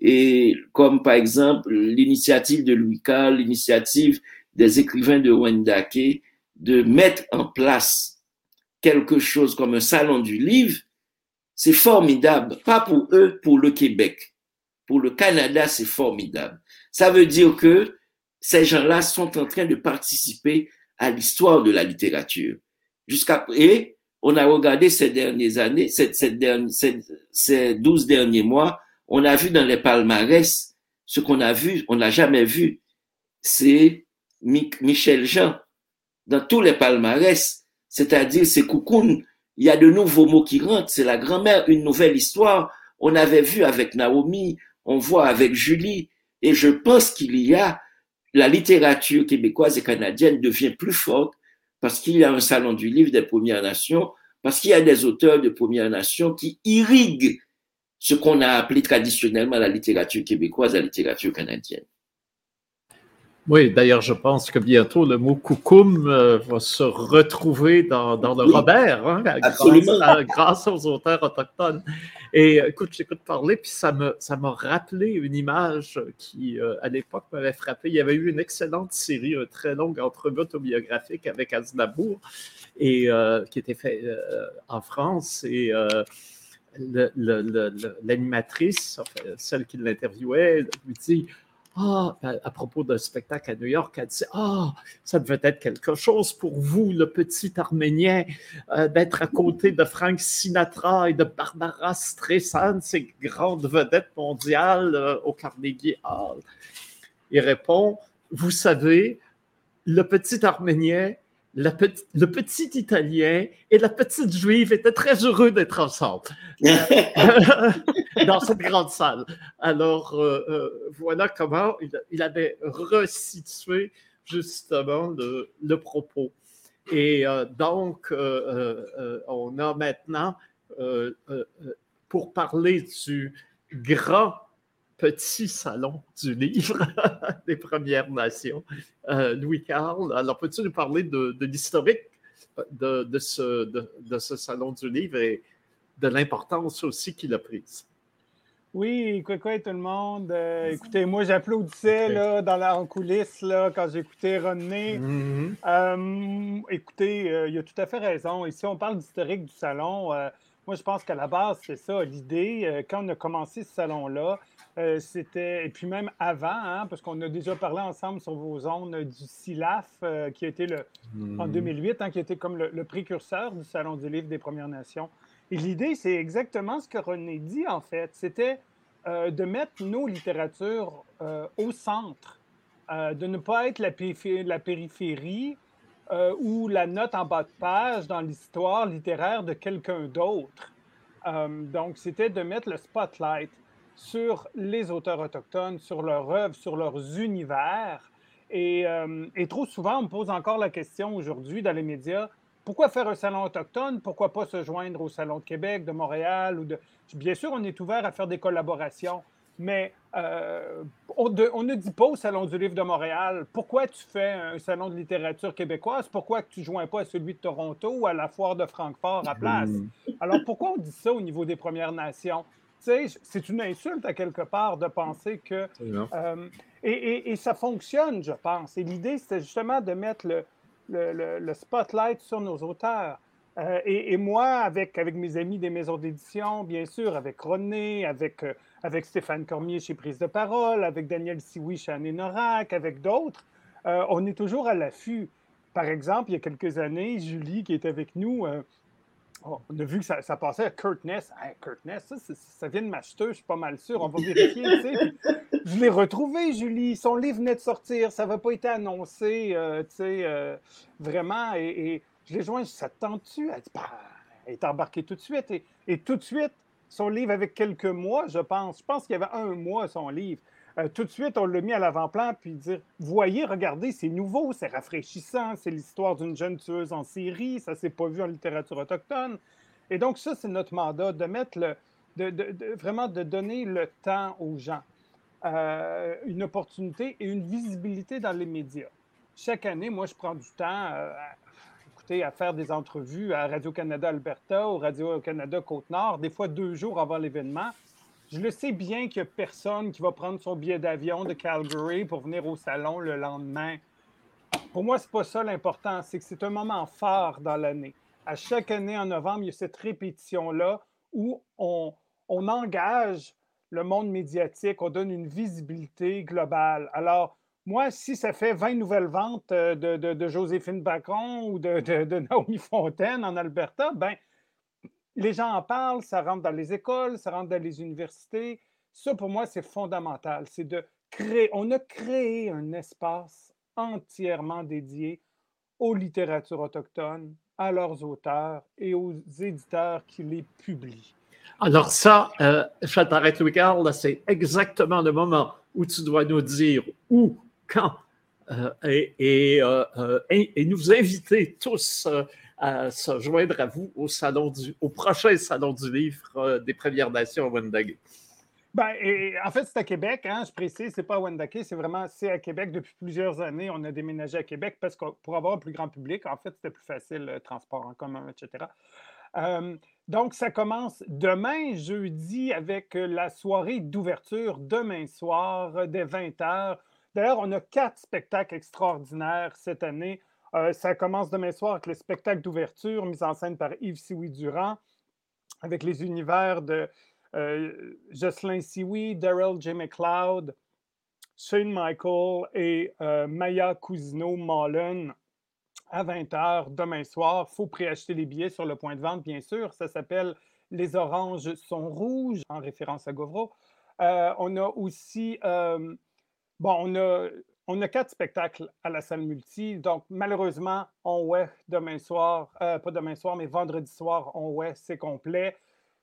et comme par exemple l'initiative de Louis Carl, l'initiative des écrivains de Wendake, de mettre en place quelque chose comme un salon du livre, c'est formidable. Pas pour eux, pour le Québec. Pour le Canada, c'est formidable. Ça veut dire que ces gens-là sont en train de participer à l'histoire de la littérature. Jusqu'à et on a regardé ces dernières années, ces, ces, 12 derniers mois, on a vu dans les palmarès ce qu'on a vu, on n'a jamais vu. C'est Michel Jean. Dans tous les palmarès, c'est-à-dire c'est Koukoun, il y a de nouveaux mots qui rentrent, c'est la grand-mère, une nouvelle histoire. On avait vu avec Naomi, on voit avec Julie, et je pense qu'il y a la littérature québécoise et canadienne devient plus forte parce qu'il y a un salon du livre des Premières Nations, parce qu'il y a des auteurs de Premières Nations qui irriguent ce qu'on a appelé traditionnellement la littérature québécoise, la littérature canadienne. Oui, d'ailleurs, je pense que bientôt le mot coucoum euh, va se retrouver dans, dans le Robert, hein, grâce, grâce, aux auteurs autochtones. Et euh, écoute, j'écoute parler, puis ça m'a ça rappelé une image qui, euh, à l'époque, m'avait frappé. Il y avait eu une excellente série, une très longue entrevue autobiographique avec Aznavour, et, qui était fait en France. Et l'animatrice, celle qui l'interviewait, lui dit ah, à propos d'un spectacle à New York, elle dit Ah, ça devait être quelque chose pour vous, le petit Arménien, euh, d'être à côté de Frank Sinatra et de Barbara Streisand, ces grandes vedettes mondiales euh, au Carnegie Hall. Il répond Vous savez, le petit Arménien le petit Italien et la petite Juive étaient très heureux d'être ensemble dans cette grande salle. Alors, euh, euh, voilà comment il, avait resitué justement le, propos. Et euh, donc, on a maintenant, pour parler du grand petit salon du livre des Premières Nations, euh, Louis Carl. Alors, peux-tu nous parler de, l'historique de, de, ce, de, ce salon du livre et de l'importance aussi qu'il a prise? Oui, quoi, quoi tout le monde. Euh, écoutez, moi, j'applaudissais là, dans la en coulisses là, quand j'écoutais René. Mm-hmm. Euh, écoutez, il a tout à fait raison. Ici, on parle d'historique du salon. moi, je pense qu'à la base, c'est ça l'idée. quand on a commencé ce salon-là, euh, c'était, et puis même avant, hein, parce qu'on a déjà parlé ensemble sur vos zones du SILAF, euh, qui a été le, en 2008, hmm. hein, qui été comme le, précurseur du Salon du Livre des Premières Nations. Et l'idée, c'est exactement ce que René dit, en fait. C'était euh, de mettre nos littératures au centre, de ne pas être la, la périphérie ou la note en bas de page dans l'histoire littéraire de quelqu'un d'autre. donc, c'était de mettre le spotlight sur les auteurs autochtones, sur leurs œuvres, sur leurs univers. Et, et, trop souvent, on me pose encore la question aujourd'hui dans les médias pourquoi faire un salon autochtone? Pourquoi pas se joindre au Salon de Québec, de Montréal ou de. Bien sûr, on est ouvert à faire des collaborations, mais euh, on, ne dit pas au Salon du Livre de Montréal pourquoi tu fais un salon de littérature québécoise, pourquoi tu ne joins pas à celui de Toronto ou à la foire de Francfort à place? Hmm. Alors pourquoi on dit ça au niveau des Premières Nations? C'est une insulte à quelque part de penser que. Euh, et, ça fonctionne, je pense. Et l'idée, c'était justement de mettre le, le, spotlight sur nos auteurs. Euh, et, moi, avec, avec mes amis des maisons d'édition, bien sûr, avec René, avec, euh, avec Stéphane Cormier chez Prise de Parole, avec Daniel Sioui chez Anénorac, avec d'autres, on est toujours à l'affût. Par exemple, il y a quelques années, Julie, qui est avec nous, on a vu que ça, passait à Kurt Ness. Kurt Ness, ça, vient de m'acheter, je suis pas mal sûr. On va vérifier. je l'ai retrouvé, Julie. Son livre venait de sortir. Ça n'avait pas été annoncé, tu sais, vraiment. et je l'ai joint, ça te tente-tu? Elle bah, elle est embarquée tout de suite. Et, tout de suite, son livre avec quelques mois, je pense. Je pense qu'il y avait un mois, son livre. Euh, tout de suite, on l'a mis à l'avant-plan, puis dire Voyez, regardez, c'est nouveau, c'est rafraîchissant, c'est l'histoire d'une jeune tueuse en série, ça s'est pas vu en littérature autochtone. Et donc, ça, c'est notre mandat, de mettre vraiment de donner le temps aux gens, euh, une opportunité et une visibilité dans les médias. Chaque année, moi, je prends du temps. Euh, à faire des entrevues à Radio-Canada Alberta, au Radio-Canada Côte-Nord, des fois deux jours avant l'événement. Je le sais bien qu'il n'y a personne qui va prendre son billet d'avion de Calgary pour venir au salon le lendemain. Pour moi, ce n'est pas ça l'important, c'est que c'est un moment fort dans l'année. À chaque année en novembre, il y a cette répétition-là où on, engage le monde médiatique, on donne une visibilité globale. Alors, moi, si ça fait 20 nouvelles ventes euh, de, Joséphine Bacon ou de, Naomi Fontaine en Alberta, ben, les gens en parlent, ça rentre dans les écoles, ça rentre dans les universités. Ça, pour moi, c'est fondamental. C'est de créer. On a créé un espace entièrement dédié aux littératures autochtones, à leurs auteurs et aux éditeurs qui les publient. Alors ça, euh, je t'arrête, Louis Carl, c'est exactement le moment où tu dois nous dire où quand euh, euh, euh, et, nous inviter tous à se joindre à vous au, prochain Salon du Livre des Premières Nations à Wendake. Ben, en fait, c'est à Québec, hein, je précise, c'est pas à Wendake, c'est vraiment à Québec depuis plusieurs années. On a déménagé à Québec parce que pour avoir un plus grand public, en fait, c'était plus facile, le transport en commun, etc. donc, ça commence demain, jeudi, avec la soirée d'ouverture, demain soir, dès 20h, D'ailleurs, on a quatre spectacles extraordinaires cette année. Euh, ça commence demain soir avec le spectacle d'ouverture mis en scène par Yves Sioui-Durand, avec les univers de euh, Jocelyn Sioui, Daryl J. McLeod, Shane Michael et euh, Maya Cousineau-Mullen à 20h demain soir. Il faut préacheter les billets sur le point de vente, bien sûr. Ça s'appelle Les oranges sont rouges, en référence à Govro. on a aussi on a quatre spectacles à la salle multi. Donc, malheureusement, on ouais demain soir, euh, pas demain soir, mais vendredi soir, on ouais, c'est complet.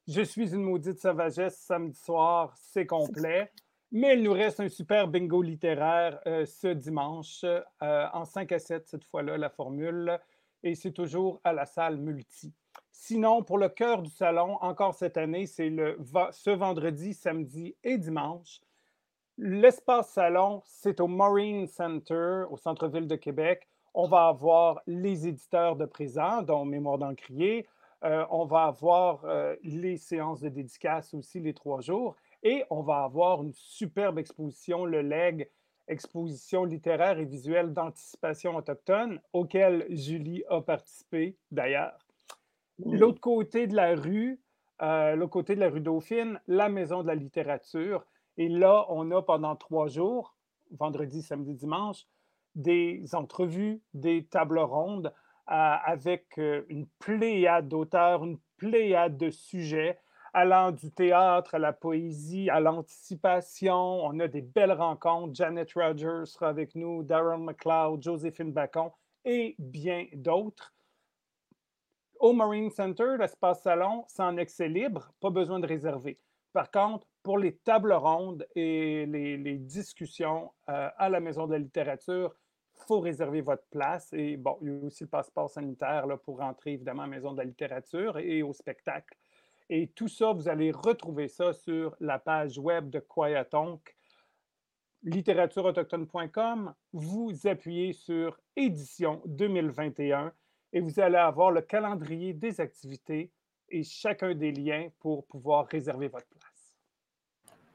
Je suis une maudite sauvagesse samedi soir, c'est complet. Mais il nous reste un super bingo littéraire euh, ce dimanche, euh, en 5 à 7 cette fois-là, la formule. Et c'est toujours à la salle multi. Sinon, pour le cœur du salon, encore cette année, c'est le ce vendredi, samedi et dimanche. L'espace salon, c'est au Marine Center, au centre-ville de Québec. On va avoir les éditeurs de présent, dont Mémoire d'Encrier. Euh, on va avoir euh, les séances de dédicace aussi les trois jours. Et on va avoir une superbe exposition, le LEG, exposition littéraire et visuelle d'anticipation autochtone, auquel Julie a participé d'ailleurs. L'autre côté de la rue, euh, l'autre côté de la rue Dauphine, la Maison de la littérature. Et là, on a pendant trois jours, vendredi, samedi, dimanche, des entrevues, des tables rondes euh, avec euh, une pléiade d'auteurs, une pléiade de sujets allant du théâtre à la poésie, à l'anticipation. On a des belles rencontres. Janet Rogers sera avec nous, Darren McLeod, Joséphine Bacon et bien d'autres. Au Marine Center, l'espace salon, c'est en accès libre, pas besoin de réserver. Par contre, pour les tables rondes et les, discussions euh, à la Maison de la littérature, il faut réserver votre place. Et bon, il y a aussi le passeport sanitaire là, pour rentrer évidemment à la Maison de la littérature et au spectacle. Et tout ça, vous allez retrouver ça sur la page web de Quiatonk, littératureautochtone.com. Vous appuyez sur Édition 2021 et vous allez avoir le calendrier des activités et chacun des liens pour pouvoir réserver votre place.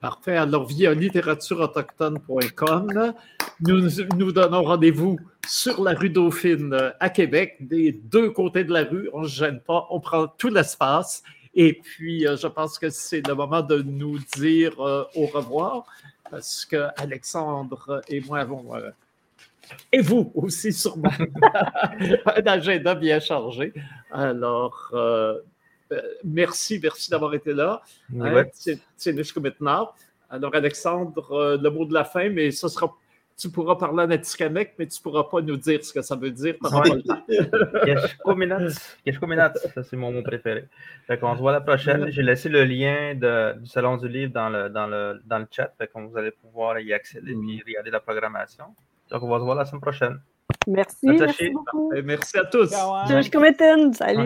Parfait. Alors, via littératureautochtone.com, nous nous donnons rendez-vous sur la rue Dauphine à Québec, des deux côtés de la rue. On ne gêne pas, on prend tout l'espace. Et puis, euh, je pense que c'est le moment de nous dire euh, au revoir parce que Alexandre et moi avons, euh, et vous aussi sûrement, un agenda bien chargé. Alors, merci, merci d'avoir été là. C'est jusqu'à maintenant. Alors, Alexandre, le mot de la fin, mais ce sera tu pourras parler en Atikamekw, mais tu ne pourras pas nous dire ce que ça veut dire. ça c'est mon mot préféré. on se voit la prochaine. J'ai laissé le lien du Salon du Livre dans le, dans le, dans le chat, fait vous allez pouvoir y accéder et mm. regarder la programmation. Donc on va se voir la semaine prochaine. Merci. Merci, beaucoup. merci à tous. Salut.